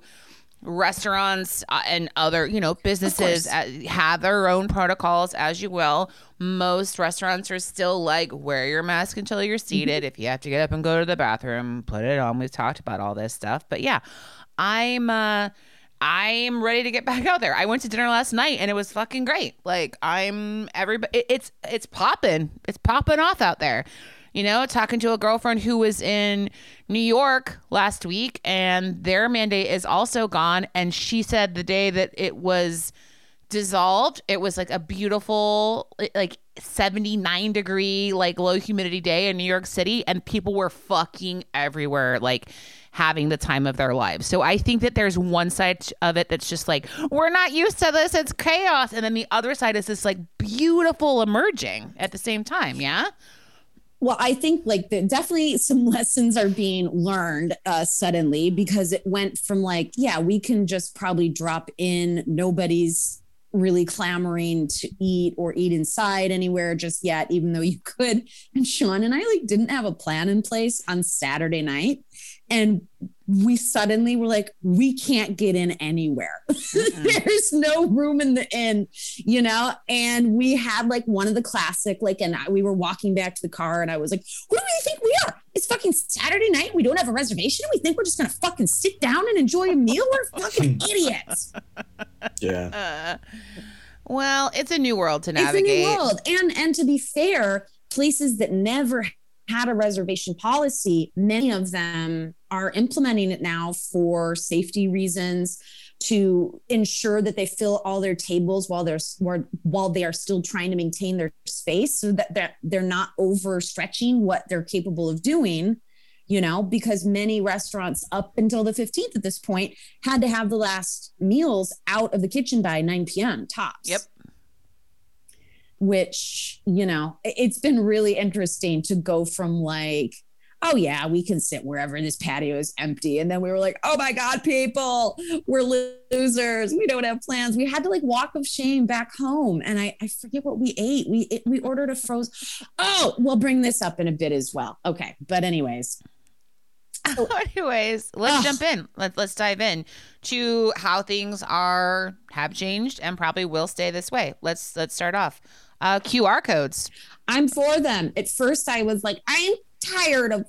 restaurants uh, and other you know businesses uh, have their own protocols as you will most restaurants are still like wear your mask until you're seated if you have to get up and go to the bathroom put it on we've talked about all this stuff but yeah i'm uh i'm ready to get back out there i went to dinner last night and it was fucking great like i'm everybody it, it's it's popping it's popping off out there you know, talking to a girlfriend who was in New York last week and their mandate is also gone. And she said the day that it was dissolved, it was like a beautiful, like 79 degree, like low humidity day in New York City. And people were fucking everywhere, like having the time of their lives. So I think that there's one side of it that's just like, we're not used to this, it's chaos. And then the other side is this like beautiful emerging at the same time. Yeah well i think like the, definitely some (laughs) lessons are being learned uh, suddenly because it went from like yeah we can just probably drop in nobody's really clamoring to eat or eat inside anywhere just yet even though you (laughs) could and sean and i like didn't have a plan in place on saturday night and we suddenly were like, we can't get in anywhere. (laughs) Mm-hmm. There's no room in the inn, you know? And we had like one of the classic, like, and we were walking back to the car and I was like, who do you think we are? It's fucking Saturday night. We don't have a reservation. We think we're just going to fucking sit down and enjoy a meal. We're fucking (laughs) idiots. Yeah. Uh, well, it's a new world to navigate. It's a new world. And, and to be fair, places that never had a reservation policy, many of them are implementing it now for safety reasons to ensure that they fill all their tables while they're while they are still trying to maintain their space so that they're, they're not overstretching what they're capable of doing you know because many restaurants up until the 15th at this point had to have the last meals out of the kitchen by 9 p.m tops. Yep which, you know, it's been really interesting to go from like, oh yeah, we can sit wherever this patio is empty. And then we were like, oh my God, people, we're losers. We don't have plans. We had to like walk of shame back home. And I, I forget what we ate. We it, we ordered a frozen. Oh, we'll bring this up in a bit as well. Okay. But anyways. (laughs) anyways, let's jump in. Let's let's dive in to how things are have changed and probably will stay this way. Let's let's start off uh, QR codes. I'm for them. At first, I was like, I'm tired of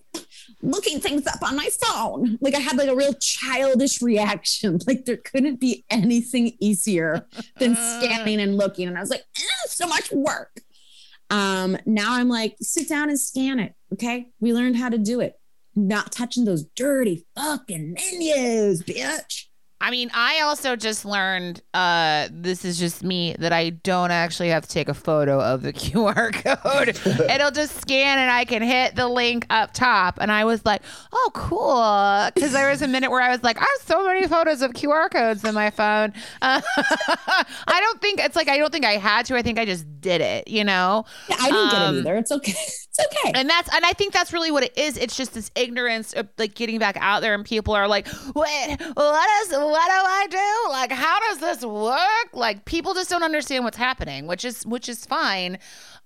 looking things up on my phone. Like I had like a real childish reaction. (laughs) Like there couldn't be anything easier than (laughs) scanning and looking. And I was like, eh, so much work. Um, now I'm like, sit down and scan it. Okay. We learned how to do it. Not touching those dirty fucking menus, bitch. I mean, I also just learned uh this is just me that I don't actually have to take a photo of the (laughs) QR code. (laughs) It'll just scan and I can hit the link up top. And I was like, "Oh, cool." Cuz there was a minute where I was like, "I have so many photos of QR codes in my phone." Uh, (laughs) I don't think it's like I don't think I had to. I think I just did it, you know. Yeah, I didn't um, get it um, either. It's okay. It's okay. And that's and I think that's really what it is. It's just this ignorance of like getting back out there and people are like, "Wait, what is what do I do? Like, how does this work? Like, people just don't understand what's happening, which is which is fine.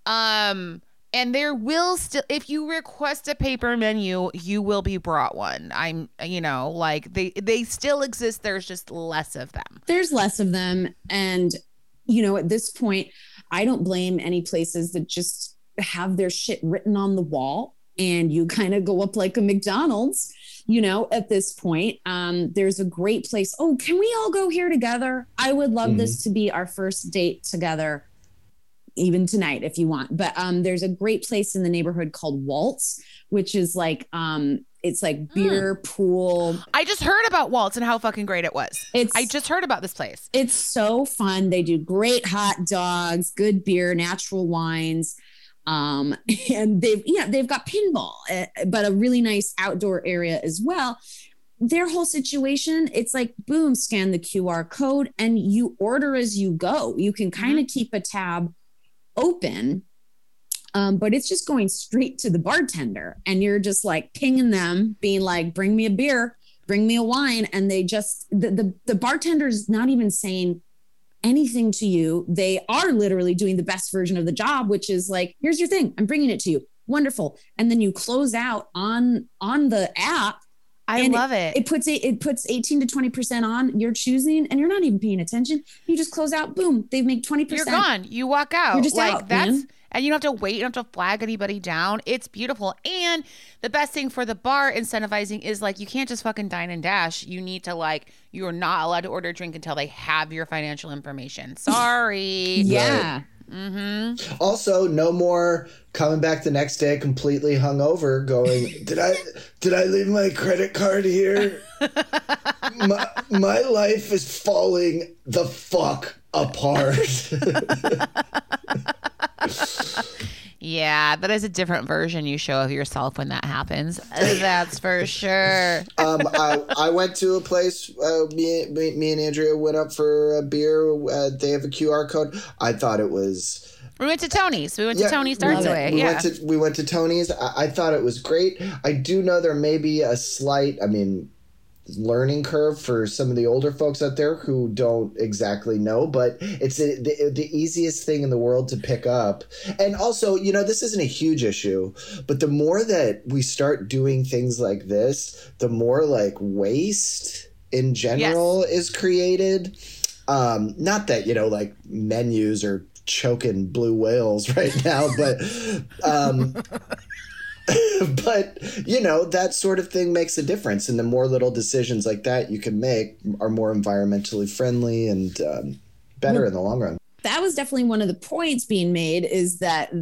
Um, and there will still, if you request a paper menu, you will be brought one. I'm, you know, like they they still exist. There's just less of them. There's less of them, and you know, at this point, I don't blame any places that just have their shit written on the wall and you kind of go up like a McDonald's you know, at this point. Um, there's a great place. Oh, can we all go here together? I would love mm-hmm. this to be our first date together, even tonight if you want. But um, there's a great place in the neighborhood called Walt's, which is like um, it's like hmm. beer mm. pool. I just heard about Walt's and how fucking great it was. It's I just heard about this place. It's so fun. They do great hot dogs, good beer, natural wines. Um, (laughs) and they've yeah they've got pinball, uh, but a really nice outdoor area as well. Their whole situation, it's like boom, scan the QR code and you order as you go. You can kind of mm-hmm. keep a tab open um, but it's just going straight to the bartender and you're just like pinging them being like bring me a beer bring me a wine and they just the the, the bartender's not even saying anything to you. They are literally doing the best version of the job which is like here's your thing. I'm bringing it to you. Wonderful. And then you close out on on the app. I love it. it puts it, it puts 18 to 20 percent on you're choosing and you're not even paying attention. You just close out. Boom. They make 20 You're gone. You walk out. You're just like out, that's man. And you don't have to wait. You don't have to flag anybody down. It's beautiful. And the best thing for the bar incentivizing is like you can't just fucking dine and dash. You need to like you are not allowed to order a drink until they have your financial information. Sorry. (laughs) yeah mm-hmm Also, no more coming back the next day completely hungover, going, (laughs) "Did I did I leave my credit card here? (laughs) my, my life is falling the fuck apart." (laughs) Yeah, that is a different version you show of yourself when that happens. That's for sure. um, I, I went to a place. Uh, me, me, me and Andrea went up for a beer. Uh, they have a QR code. I thought it was. We went to Tony's. We went to Tony's we went- Darts Away. We Yeah. went to we went to Tony's. I, I thought it was great. I do know there may be a slight, I mean, learning curve for some of the older folks out there who don't exactly know, but it's a, the, the easiest thing in the world to pick up. And also, you know, this isn't a huge issue, but the more that we start doing things like this, the more like waste in general is created. Um, not that, you know, like menus are choking blue whales (laughs) right now, but um (laughs) (laughs) but you know that sort of thing makes a difference. And the more little decisions like that you can make are more environmentally friendly and um, better in the long run. That was definitely one of the points being made is that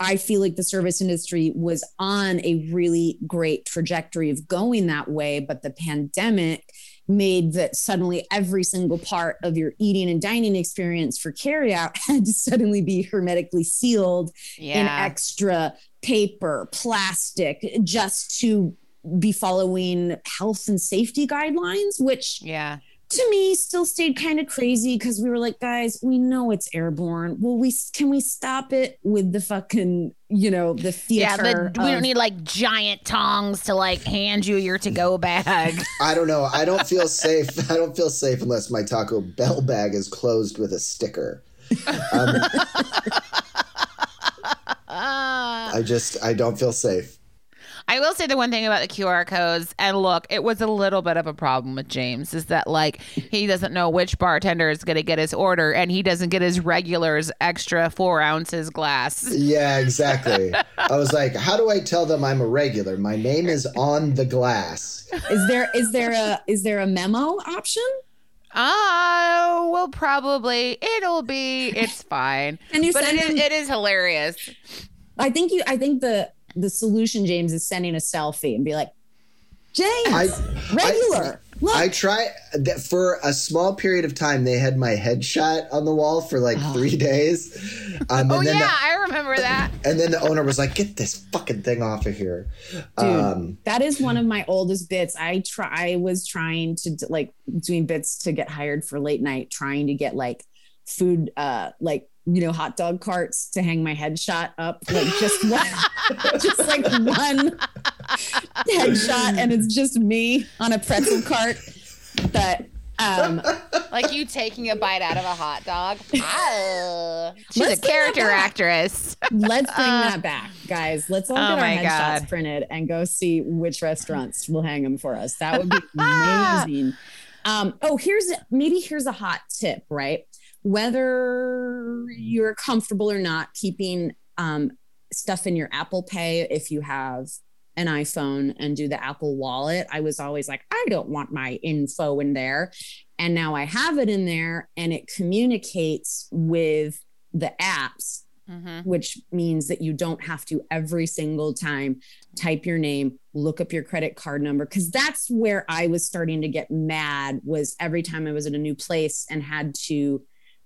I feel like the service industry was on a really great trajectory of going that way, but the pandemic made that suddenly every single part of your eating and dining experience for carryout (laughs) had to suddenly be hermetically sealed in extra paper, plastic, just to be following health and safety guidelines, which Yeah. to me still stayed kind of crazy because we were like guys we know it's airborne well we can we stop it with the fucking you know the Yeah, theater but we don't need like giant tongs to like hand you your to go bag. (laughs) i don't know i don't feel safe (laughs) i don't feel safe unless my taco bell bag is closed with a sticker um, (laughs) Ah. i just i don't feel safe. I will say the one thing about the QR codes, and look, it was a little bit of a problem with James, is that like he doesn't know which bartender is going to get his order, and he doesn't get his regulars extra four ounces glass. yeah (laughs) exactly. I was like how do i tell them i'm a regular? My name is on the glass. Is there is there a is there a memo option Oh, well, probably it'll be. It's (laughs) fine. Can you but it send is, him- it is hilarious. i think you i think the the solution james is sending a selfie and be like james I- regular look I try that for a small period of time. They had my headshot on the wall for like three days, um, and Oh yeah, the, I remember that. and then the owner was like, "Get this fucking thing off of here." Dude, Um, that is one of my oldest bits. I try. I was trying to like doing bits to get hired for late night, trying to get like food, uh, like you know, hot dog carts to hang my headshot up, like just one, (laughs) just like one headshot, and it's just me on a pretzel cart. But um, Like you taking a bite out of a hot dog. (laughs) Ah. She's a character actress. let's bring that back, guys. Let's all Oh get our headshots God. printed and go see which restaurants will hang them for us. That would be (laughs) amazing. Um, oh, here's maybe here's a hot tip, right? Whether you're comfortable or not keeping um, stuff in your Apple Pay if you have an iPhone and do the Apple Wallet. I was always like, I don't want my info in there. And now I have it in there and it communicates with the apps Mhm. which means that you don't have to every single time type your name, look up your credit card number. Cause that's where I was starting to get mad was every time I was at a new place and had to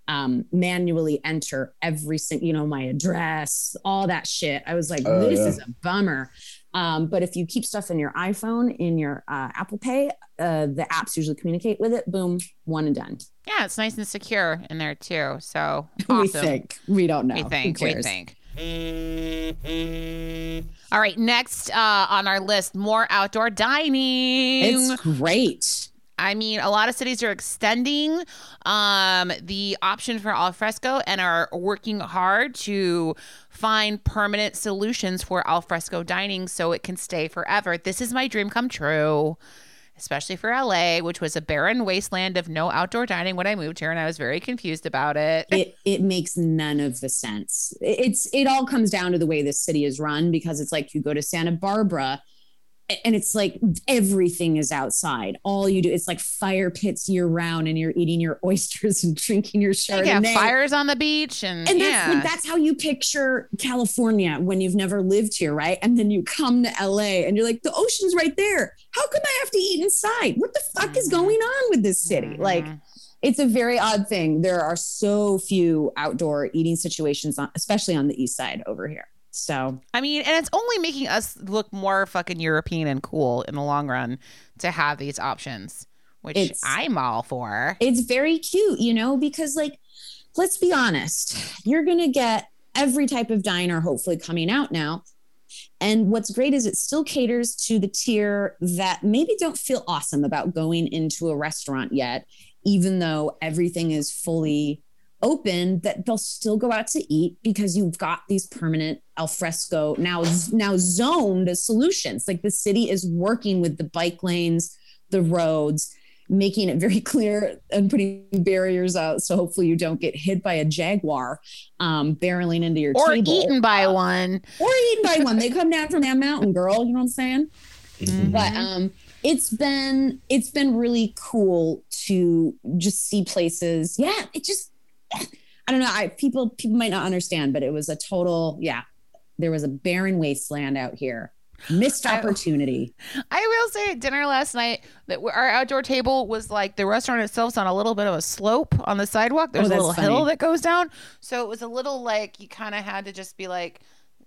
um, manually enter every single, you know, my address, all that shit. I was like, Oh, this yeah. is a bummer. Um, but if you keep stuff in your iPhone, in your uh, Apple Pay, uh, the apps usually communicate with it. Boom, one and done. Yeah, it's nice and secure in there too. So (laughs) We think we don't know. We think. We think. All right, next uh, on our list, more outdoor dining. It's great. I mean, a lot of cities are extending um, the option for al fresco and are working hard to find permanent solutions for al fresco dining so it can stay forever. This is my dream come true, especially for LA, which was a barren wasteland of no outdoor dining when I moved here, and I was very confused about it. It it makes none of the sense. It's it all comes down to the way this city is run because it's like you go to Santa Barbara and it's like everything is outside. All you do, it's like fire pits year round, and you're eating your (laughs) oysters and drinking your Chardonnay. Yeah, fires on the beach, and, and that's yeah. like that's how you picture California when you've never lived here, right? And then you come to LA, and you're like, the ocean's right there. How come I have to eat inside? What the fuck is going on with this city? Mm-hmm. Like, it's a very odd thing. There are so few outdoor eating situations, on, especially on the east side over here. So I mean, and it's only making us look more fucking European and cool in the long run to have these options, which It's- I'm all for. it's very cute, you know, because like, let's be honest, you're gonna get every type of diner hopefully coming out now. And what's great is it still caters to the tier that maybe don't feel awesome about going into a restaurant yet, even though everything is fully open, that they'll still go out to eat because you've got these permanent alfresco now now zoned solutions. Like the city is working with the bike lanes, the roads, making it very (laughs) clear and putting barriers out so hopefully you don't get hit by a jaguar um, barreling into your Or table eaten by one. or eaten by one. They come down from that mountain, girl. You know what I'm saying? Mm-hmm. But um, it's been it's been really cool to just see places. Yeah, it just I don't know. I people people might not understand, but it was a total yeah. There was a barren wasteland out here. Missed opportunity. I will say at dinner last night that our outdoor table was like the restaurant itself's on a little bit of a slope on the sidewalk. There's Oh, a little hill that goes down. So it was a little like you kind of had to just be like,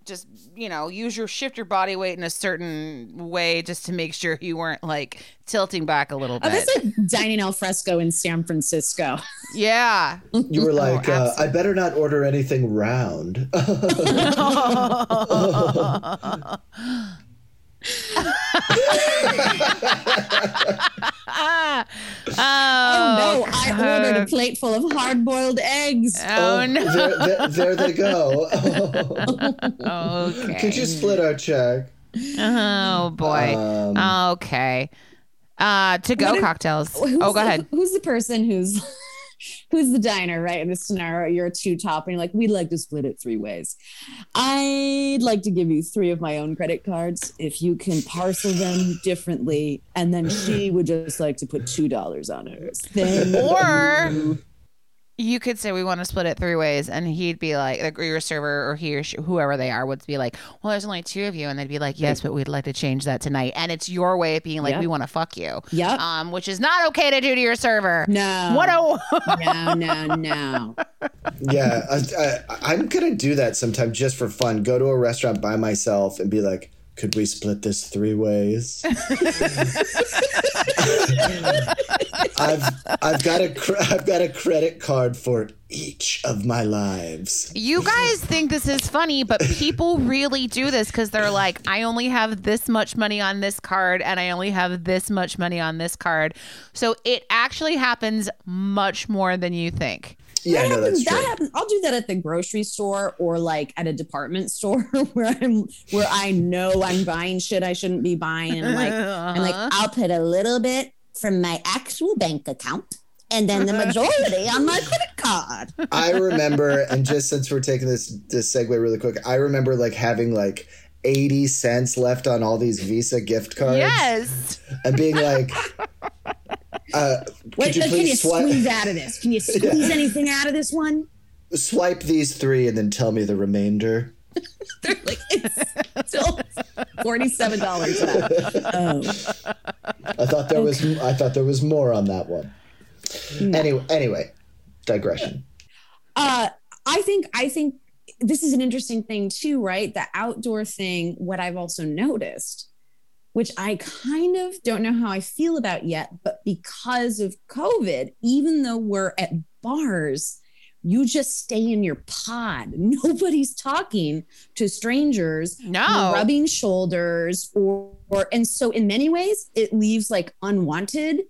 just, you know, use your shift your body weight in a certain way just to make sure you weren't like tilting back a little Oh, bit. that's like dining al fresco in San Francisco. yeah. You were like, uh, I better not order anything round. (laughs) (laughs) (laughs) Ah. (laughs) Oh, no, I ordered a plate full of hard boiled eggs. Oh, no. there, there, there they go. (laughs) Okay. Could you split our check? Oh boy. Um, okay. Uh to go cocktails. Oh, go the- ahead. Who's the person who's who's the diner, right? In this scenario, you're a two top and you're like, we'd like to split it three ways. I'd like to give you three of my own credit cards if you can parcel them differently. And then she would just like to put two dollars on hers. (laughs) Then Or you could say we want to split it three ways, and he'd be like, like your server or he or she, whoever they are would be like, "Well, there's only two of you," and they'd be like, "Yes, but we'd like to change that tonight." And it's your way of being like, Yep. "We want to fuck you," yeah, um, which is not okay to do to your server. no. What a no, no, no. (laughs) yeah, I, I, I'm gonna do that sometime just for fun. Go to a restaurant by myself and be like, "Could we split this three ways?" (laughs) I've I've got a I've got a credit card for each of my lives. You guys think this is funny, but people really do this because they're like, I only have this much money on this card and I only have this much money on this card. So it actually happens much more than you think. Yeah, that no, happens, that's true. that happens. I'll do that at the grocery store or like at a department store (laughs) where I'm where I know I'm buying shit I shouldn't be buying. And I'm like, (laughs) I'm like, I'll put a little bit from my actual bank account and then the (laughs) majority on my credit card. I remember, and just since we're taking this this segue really quick, I remember like having like. 80 cents left on all these Visa gift cards. Yes. And being like, uh, Wait, you can you swi- squeeze out of this? Can you (laughs) squeeze anything out of this one? swipe these three and then tell me the remainder? (laughs) They're like it's still forty-seven dollars. Oh. I thought there was I thought there was more on that one. Anyway, anyway, digression. uh i think i think this is an interesting thing too right the outdoor thing what i've also noticed which i kind of don't know how i feel about yet but because of covid even though we're at bars you just stay in your pod. (laughs) Nobody's talking to strangers, No. Rubbing shoulders, or, or and so in many ways, it leaves like unwanted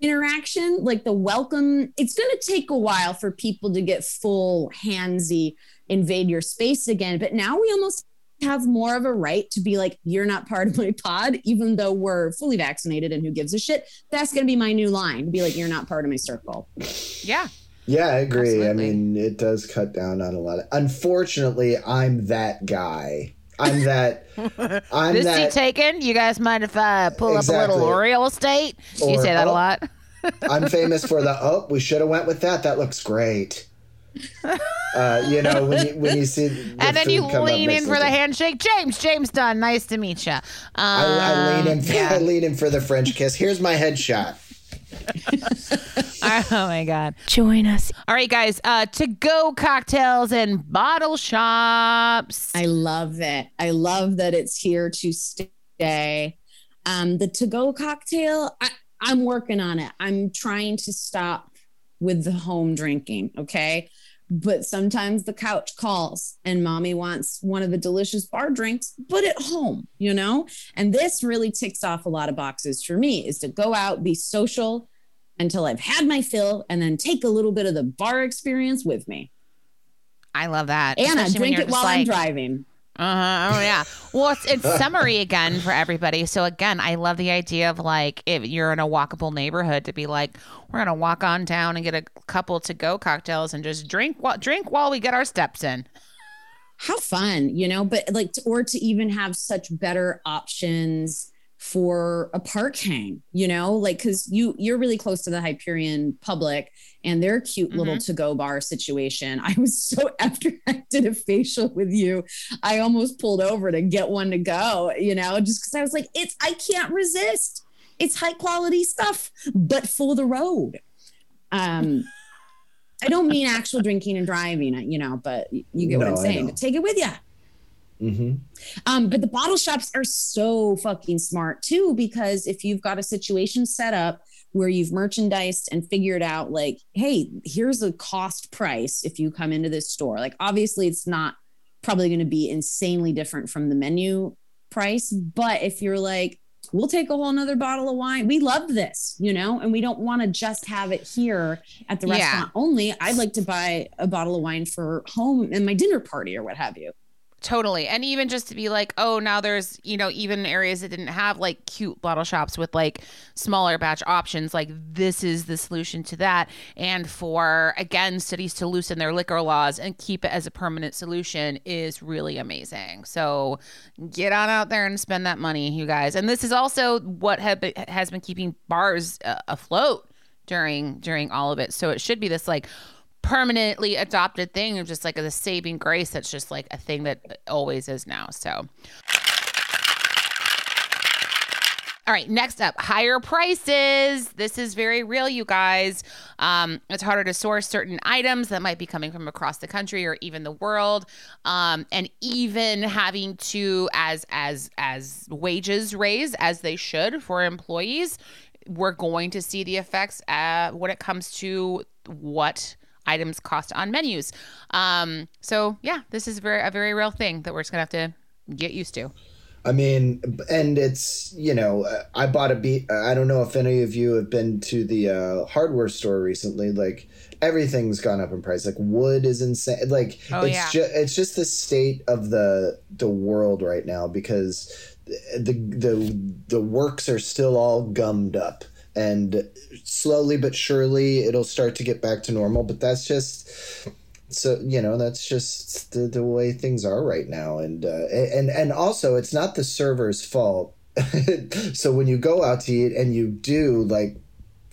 interaction. Like the welcome, it's going to take a while for people to get full handsy, invade your space again. But now we almost have more of a right to be like, you're not part of my pod, even though we're fully vaccinated and who gives a shit. That's going to be my new line to be like, you're not part of my circle. Yeah. Yeah, I agree. Absolutely. I mean, it does cut down on a lot of. Unfortunately, I'm that guy. I'm that. (laughs) I'm this that. taken. You guys mind if I pull up a little Exactly. real estate? you say that a oh, lot. (laughs) I'm famous for the. Oh, we should have went with that. That looks great. Uh, you know when you when you see the (laughs) and then you come lean in for the handshake. James, James Dunn, nice to meet you. Um, I, I lean in. For, yeah. I lean in for the French kiss. Here's my headshot. (laughs) oh my god. Join us. All right, guys. Uh to go cocktails and bottle shops. I love it. I love that it's here to stay. Um, the to go cocktail, I, I'm working on it. I'm trying to stop with the home drinking. Okay. But sometimes the couch calls and mommy wants one of the delicious bar drinks, but at home, you know? And this really ticks off a lot of boxes for me is to go out, be social until I've had my fill, and then take a little bit of the bar experience with me. I love that. Anna, drink it while I'm driving. Uh-huh. Oh yeah. Well, it's, it's summary again for everybody. So again, I love the idea of like if you're in a walkable neighborhood to be like, we're gonna walk on down and get a couple to go cocktails and just drink while drink while we get our steps in. how fun you know but like or to even have such better options for a park hang you know like because you you're really close to the hyperion public and their cute little to-go bar situation (laughs) i was so (laughs) after i did a facial with you i almost pulled over to get one to go you know just because i was like it's i can't resist it's high quality stuff but for the road um I don't mean actual drinking and driving, you know, but you get what I'm saying. But take it with you. Mm-hmm. Um, but the bottle shops are so fucking smart too, because if you've got a situation set up where you've merchandised and figured out, like, hey, here's a cost price if you come into this store. Like, obviously, it's not probably going to be insanely different from the menu price, but if you're like, we'll take a whole nother bottle of wine. We love this, you know, and we don't want to just have it here at the Yeah. restaurant only. I'd like to buy a bottle of wine for home and my dinner party or what have you. Totally. And even just to be like, oh, now there's, you know, even areas that didn't have like cute bottle shops with like smaller batch options, like this is the solution to that. And for, again, cities to loosen their liquor laws and keep it as a permanent solution is really amazing. So get on out there and spend that money, you guys. And this is also what have has been keeping bars uh, afloat during during all of it. So it should be this like permanently adopted thing of just like a saving grace that's just like a thing that always is now. So all right, next up, higher prices. This is very real, you guys. Um, it's harder to source certain items that might be coming from across the country or even the world, um, and even having to, as as as wages raise as they should for employees, we're going to see the effects uh, when it comes to what items cost on menus. Um, so yeah, this is very a very real thing that we're just gonna have to get used to. I mean, and it's you know, I bought a beat. I don't know if any of you have been to the uh, hardware store recently. Like everything's gone up in price. Like wood is insane. Like Oh, it's yeah. just it's just the state of the the world right now because the the the works are still all gummed up. And slowly but surely, it'll start to get back to normal. But that's just so you know that's just the, the way things are right now. And uh, and and also it's not the server's fault. (laughs) So when you go out to eat and you do like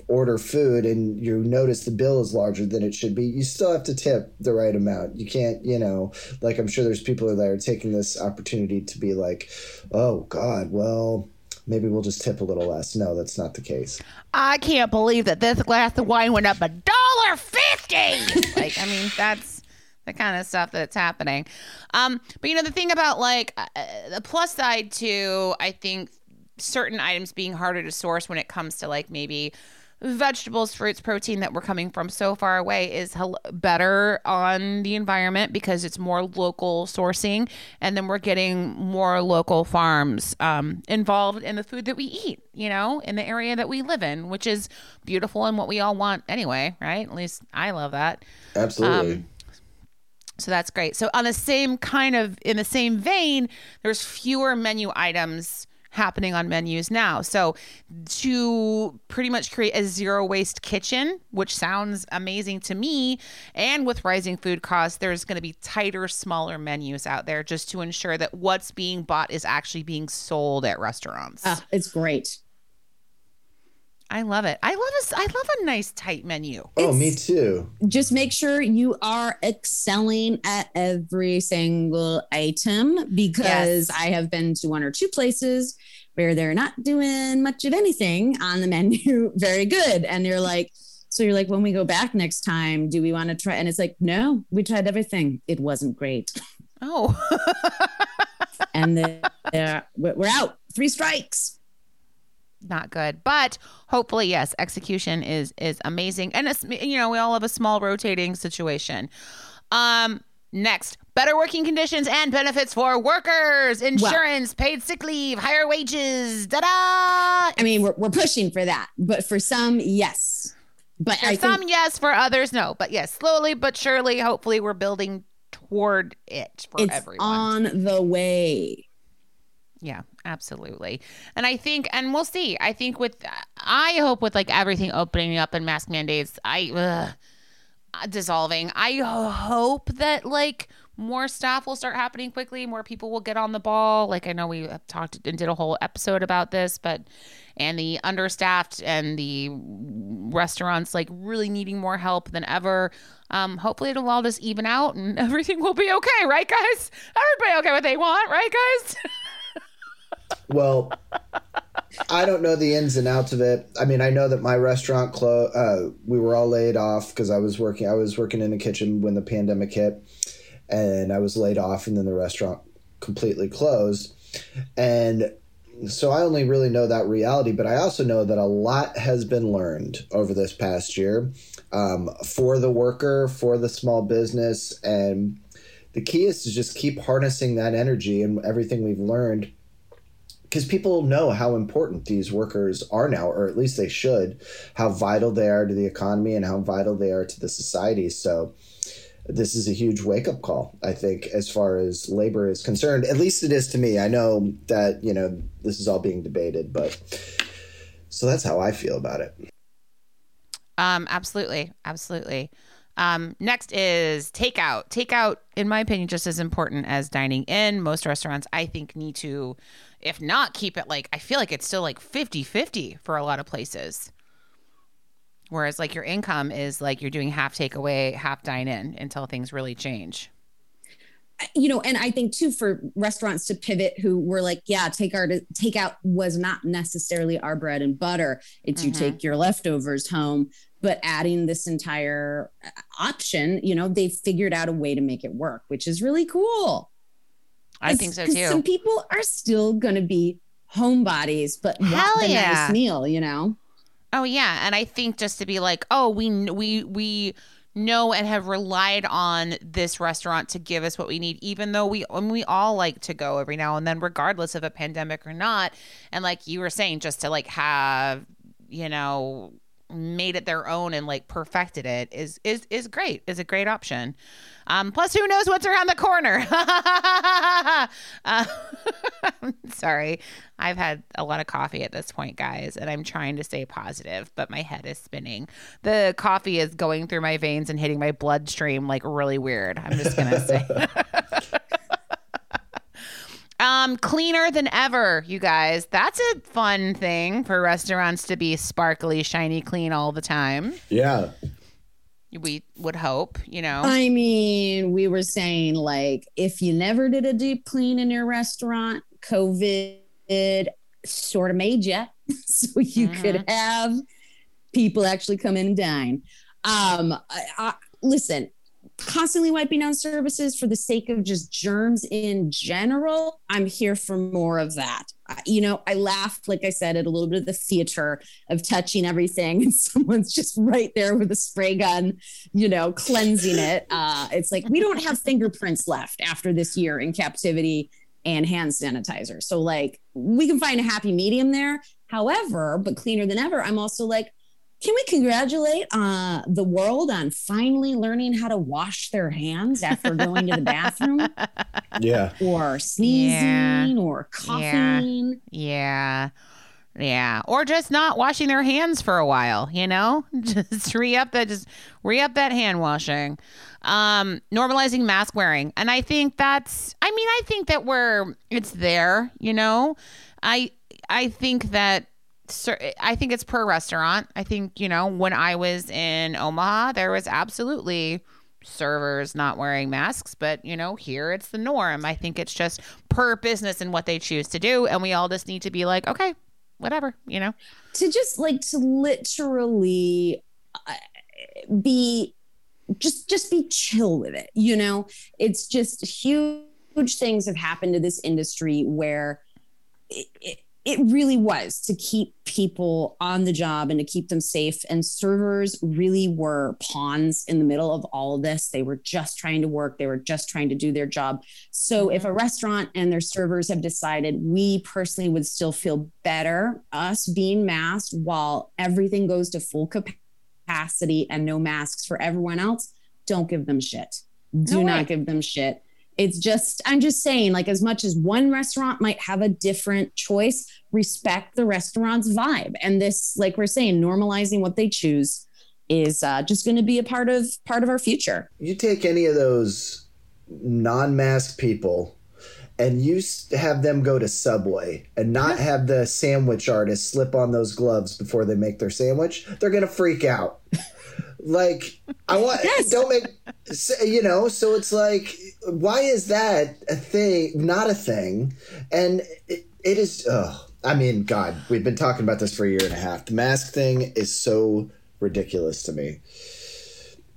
order food and you notice the bill is larger than it should be you still have to tip the right amount. You can't you know like i'm sure there's people that are taking this opportunity to be like oh god well maybe we'll just tip a little less no that's not the case I can't believe that this glass of wine went up a dollar fifty. like, I mean, that's the kind of stuff that's happening. Um, but you know, the thing about like uh, the plus side to, I think certain items being harder to source when it comes to like maybe vegetables, fruits, protein that we're coming from so far away is hel- better on the environment because it's more local sourcing. And then we're getting more local farms um, involved in the food that we eat, you know, in the area that we live in, which is beautiful and what we all want anyway, right? At least I love that. Absolutely. Um, so that's great. So on the same kind of in the same vein, there's fewer menu items happening on menus now. So to pretty much create a zero waste kitchen, which sounds amazing to me, and with rising food costs, there's going to be tighter, smaller menus out there just to ensure that what's being bought is actually being sold at restaurants. Uh, it's great. I love it. I love a, I love a nice tight menu. oh, me too. Just make sure you are excelling at every single item because Yes. I have been to one or two places where they're not doing much of anything on the (laughs) menu very good. And you're like, so you're like, when we go back next time, do we want to try? And it's like, no, we tried everything. It wasn't great. Oh. (laughs) And then uh, we're out. Three strikes. Not good. But hopefully yes execution is is amazing. And it's you know we all have a small rotating situation. Um next better working conditions and benefits for workers insurance paid sick leave higher wages da-da! I mean, we're, we're pushing for that, but for some, yes. But for I some think, yes for others no. But yes slowly but surely hopefully we're building toward it for it's everyone. on the way. Yeah, absolutely. And I think, and we'll see. I think with, I hope with like everything opening up and mask mandates, I ugh, dissolving. I hope that like more stuff will start happening quickly. More people will get on the ball. Like I know we talked and did a whole episode about this, but and the understaffed and the restaurants like really needing more help than ever. Um, hopefully it'll all just even out and (laughs) everything will be okay, right, guys? Everybody okay what they want, right, guys? (laughs) Well, I don't know the ins and outs of it. I mean, I know that my restaurant closed. Uh, we were all laid off because I was working. I was working in the kitchen when the pandemic hit, and I was laid off, and then the restaurant completely closed. And so I only really know that reality, but I also know that a lot has been learned over this past year um, for the worker, for the small business, and the key is to just keep harnessing that energy and everything we've learned because people know how important these workers are now, or at least they should, how vital they are to the economy and how vital they are to the society. So, this is a huge wake up call, I think, as far as labor is concerned. At least it is to me. I know that, you know, this is all being debated, but so that's how I feel about it. Um, absolutely, absolutely. Um, next is takeout. Takeout, in my opinion, just as important as dining in. Most restaurants, I think, need to, if not keep it like, I feel like it's still like 50 50 for a lot of places. Whereas, like, your income is like you're doing half takeaway, half dine in until things really change. you know, and I think too for restaurants to pivot who were like, yeah, take our takeout was not necessarily our bread and butter. It's you Mhm. take your leftovers home, but adding this entire uh, option, you know, they figured out a way to make it work, which is really cool. I think so too. Some people are still going to be homebodies, but Hell want the yeah. nice meal, you know. Oh yeah, and I think just to be like, oh, we we we know and have relied on this restaurant to give us what we need, even though we and we all like to go every now and then, regardless of a pandemic or not. And like you were saying, just to like have you know made it their own and like perfected it is is is great is a great option. Um plus who knows what's around the corner? Uh, (laughs) (laughs) sorry. I've had a lot of coffee at this point guys and i'm trying to stay positive but my head is spinning. The coffee is going through my veins and hitting my bloodstream like really weird. I'm just gonna say (laughs) Um, cleaner than ever, you guys. That's a fun thing for restaurants to be sparkly, shiny, clean all the time. Yeah. We would hope, you know. I mean, we were saying like if you never did a deep clean in your restaurant, COVID sort of made you, (laughs) so you could have people actually come in and dine. Um, I, I, listen, constantly wiping down services for the sake of just germs in general, I'm here for more of that. You know, I laugh, like I said, at a little bit of the theater of touching everything (laughs) and someone's just right there with a spray gun, you know, cleansing it. Uh, it's like we don't have fingerprints left after this year in captivity and hand sanitizer. So, like, we can find a happy medium there. However, but cleaner than ever, I'm also like, can we congratulate uh, the world on finally learning how to wash their hands after going to the bathroom? (laughs) Yeah. Or sneezing yeah. or coughing. Yeah. yeah. Yeah, or just not washing their hands for a while, you know? (laughs) Just re up that just re up that hand washing. Um normalizing mask wearing. And I think that's I mean, I think that we're it's there, you know? I I think that I think it's per restaurant. I think, you know, when I was in Omaha, there was absolutely servers not wearing masks, but, you know, here it's the norm. I think it's just per business and what they choose to do. And we all just need to be like, okay, whatever, you know? To just like to literally uh, be just just be chill with it you know it's just huge things have happened to this industry where it, it, it really was to keep people on the job and to keep them safe. And servers really were pawns in the middle of all of this. They were just trying to work, they were just trying to do their job. So if a mm-hmm. restaurant and their servers have decided we personally would still feel better, us being masked while everything goes to full capacity and no masks for everyone else, don't give them shit. Do no not give them shit it's just i'm just saying like as much as one restaurant might have a different choice respect the restaurant's vibe. And this like we're saying normalizing what they choose is uh, just going to be a part of part of our future. You take any of those non-mask people and you have them go to Subway and not have the sandwich artist slip on those gloves before they make their sandwich, they're going to freak out. (laughs) like I (laughs) want yes. don't make you know, so it's like why is that a thing, not a thing? And it, it is oh, I mean, god, we've been talking about this for a year and a half. The mask thing is so ridiculous to me.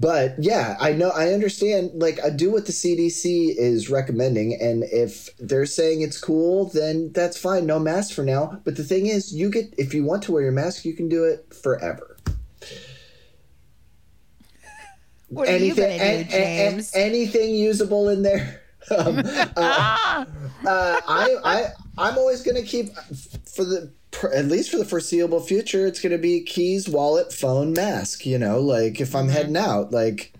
But yeah, I know I understand like I do what the CDC is recommending and if they're saying it's cool, then that's fine, no mask for now. But the thing is, you get if you want to wear your mask, you can do it forever. What anything, gonna do, James? A, a, anything usable in there? (laughs) um, uh, (laughs) uh, I, I, I'm always going to keep for the at least for the foreseeable future. It's going to be keys, wallet, phone, mask. You know, like if I'm mm-hmm. heading out, like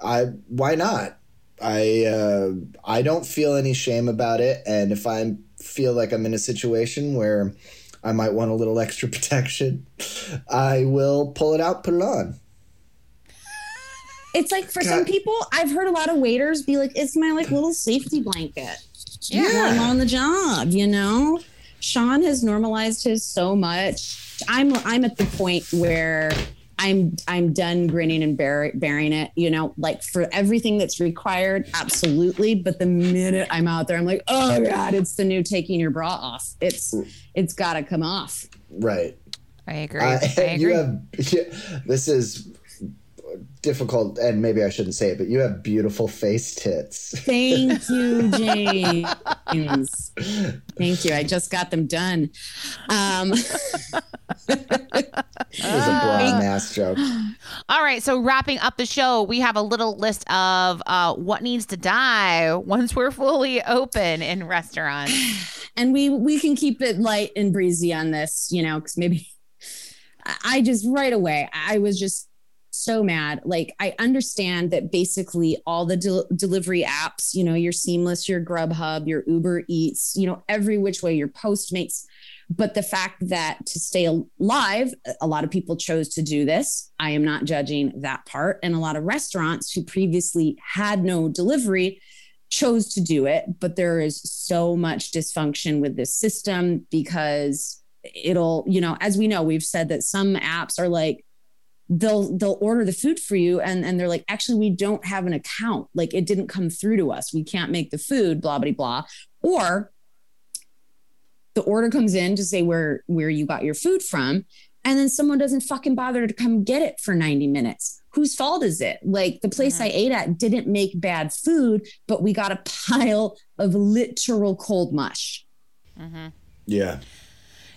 I why not? I uh, I don't feel any shame about it, and if I feel like I'm in a situation where I might want a little (laughs) extra protection, I will pull it out, put it on it's like for God. some people, I've heard a lot of waiters be like, "It's my like little safety blanket." Yeah, I'm on the job. You know, Sean has normalized his so much. I'm I'm at the point where I'm I'm done grinning and bear, bearing it. You know, like for everything that's required, absolutely. But the minute I'm out there, I'm like, oh god, it's the new taking your bra off. It's it's got to come off. Right. I agree. Uh, I (laughs) agree. You have, (laughs) this is difficult, and maybe I shouldn't say it, but you have beautiful face tits. (laughs) Thank you, James. Thank you. I just got them done. Um, it was a (laughs) broad mass joke. All right. So, wrapping up the show, we have a little list of uh, what needs to die once we're fully open in restaurants. (sighs) And we we can keep it light and breezy on this, you know, because maybe (laughs) I just right away I was just so mad. Like, I understand that basically all the de- delivery apps, you know, your Seamless, your Grubhub, your Uber Eats, you know, every which way, your Postmates. But the fact that to stay alive, a lot of people chose to do this. I am not judging that part. And a lot of restaurants who previously had no delivery chose to do it. But there is so much dysfunction with this system because it'll, you know, as we know, we've said that some apps are like, they'll they'll order the food for you and and they're like actually we don't have an account like it didn't come through to us we can't make the food blah blah blah or the order comes in to say where where you got your food from and then someone doesn't fucking bother to come get it for 90 minutes. Whose fault is it? Like the place I ate at didn't make bad food, but we got a (laughs) pile of literal cold mush. mm-hmm. Yeah.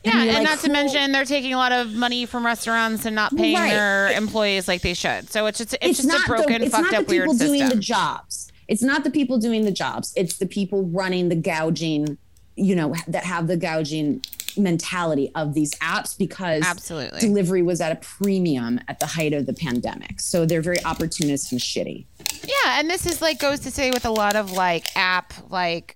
Yeah, you're and like, not to mention they're taking a lot of money from restaurants and not paying Right. their employees like they should. So it's just it's, just not a broken, the, it's fucked not up, the people weird doing system. the jobs. It's not the people doing the jobs. It's the people running the gouging, you know, that have the gouging mentality of these apps because Absolutely. delivery was at a premium at the height of the pandemic. So they're very opportunist and shitty. Yeah, and this is like goes to say with a lot of like app like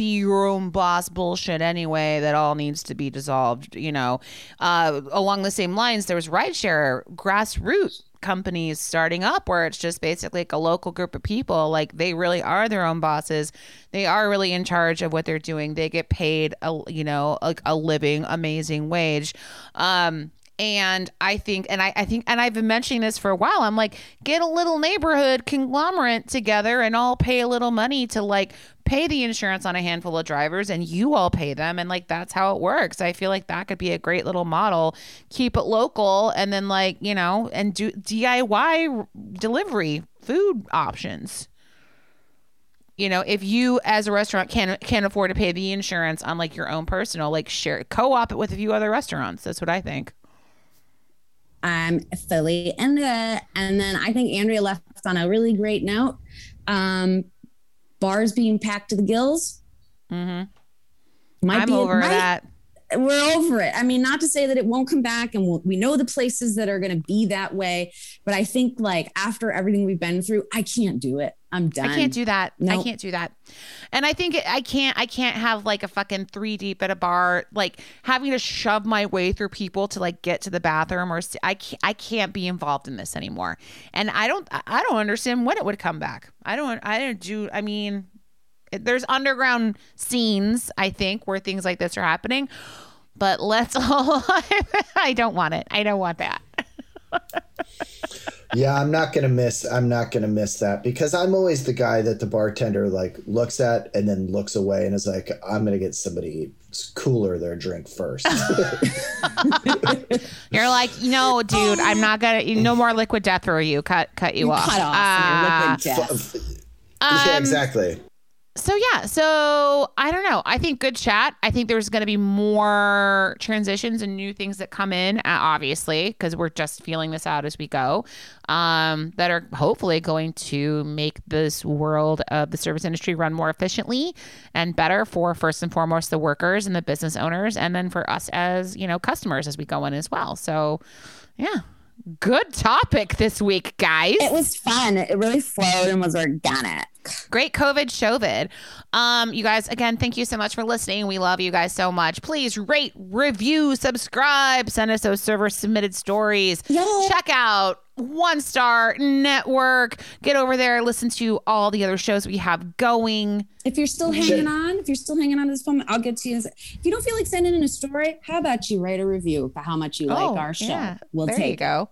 be your own boss bullshit anyway that all needs to be dissolved, you know. Uh along the same lines there was rideshare grassroots companies starting up where it's just basically like a local group of people like they really are their own bosses. They are really in charge of what they're doing. They get paid a you know like a living amazing wage. Um and I think, and I, I think, and I've been mentioning this for a while. I'm like, get a little neighborhood conglomerate together and all pay a little money to like pay the insurance on a handful of drivers and you all pay them. And like, that's how it works. I feel like that could be a great little model. Keep it local and then like, you know, and do DIY delivery food options. You know, if you as a restaurant can can't afford to pay the insurance on like your own personal, like share co-op it with a few other restaurants. That's what I think. I'm fully into it. And then I think Andrea left on a really great note. Um, bars being packed to the gills. Mm-hmm. Might I'm be, over might- that. We're over it. I mean, not to say that it won't come back, and we'll, we know the places that are going to be that way. But I think, like after everything we've been through, I can't do it. I'm done. I can't do that. I can't do that. And I think I can't. I can't have like a fucking three deep at a bar, like having to shove my way through people to like get to the bathroom or st- I can't. I can't be involved in this anymore. And I don't. I don't understand when it would come back. I don't. I don't do. I mean, there's underground scenes. I think where things like this are happening. But let's (laughs) all. I don't want it. I don't want that. Yeah, I'm not gonna miss. I'm not gonna miss that because I'm always the guy that the bartender like looks at and then looks away and is like, "I'm gonna get somebody cooler their drink first. (laughs) You're like, no, dude, I'm not gonna. No more liquid death for you. Cut, cut you You off. cut off. Ah. and you're liquid death. yeah, Um, exactly. So yeah, so I don't know. I think good chat. I think there's going to be more transitions and new things that come in, uh, obviously, because we're just feeling this out as we go. Um, that are hopefully going to make this world of the service industry run more efficiently and better for first and foremost the workers and the business owners, and then for us as you know customers as we go in as well. So, yeah, good topic this week, guys. It was fun. It really flowed and was organic. Great COVID showvid. Um, you guys, again, thank you so much for listening. We love you guys so much. Please rate, review, subscribe, send us those server submitted stories. Yeah. Check out One Star Network. Get over there, listen to all the other shows we have going. If you're still hanging on, if you're still hanging on to this moment, I'll get to you. If you don't feel like sending in a story, how about you write a review for how much you like our show? Oh, yeah. We'll there take you go.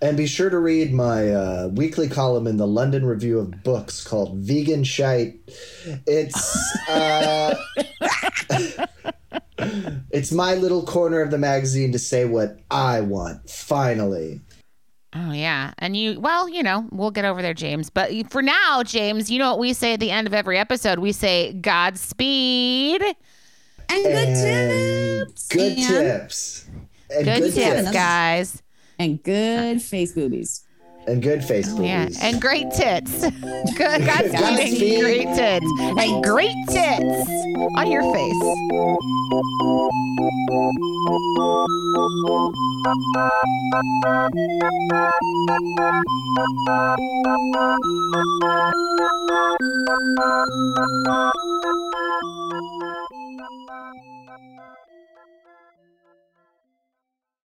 And be sure to read my uh, weekly column in the London Review of Books called Vegan Shite. It's uh, (laughs) (laughs) it's my little corner of the magazine to say what I want. Finally, Oh yeah, and you well, you know, we'll get over there, James. But for now, James, you know what we say at the end of every episode? We say Godspeed. And good and tips. good and, tips, and Good, good, tips, tips, guys. And good face boobies. And good face oh, please. Yeah, and great tits. (laughs) Good and great tits. And great tits on your face.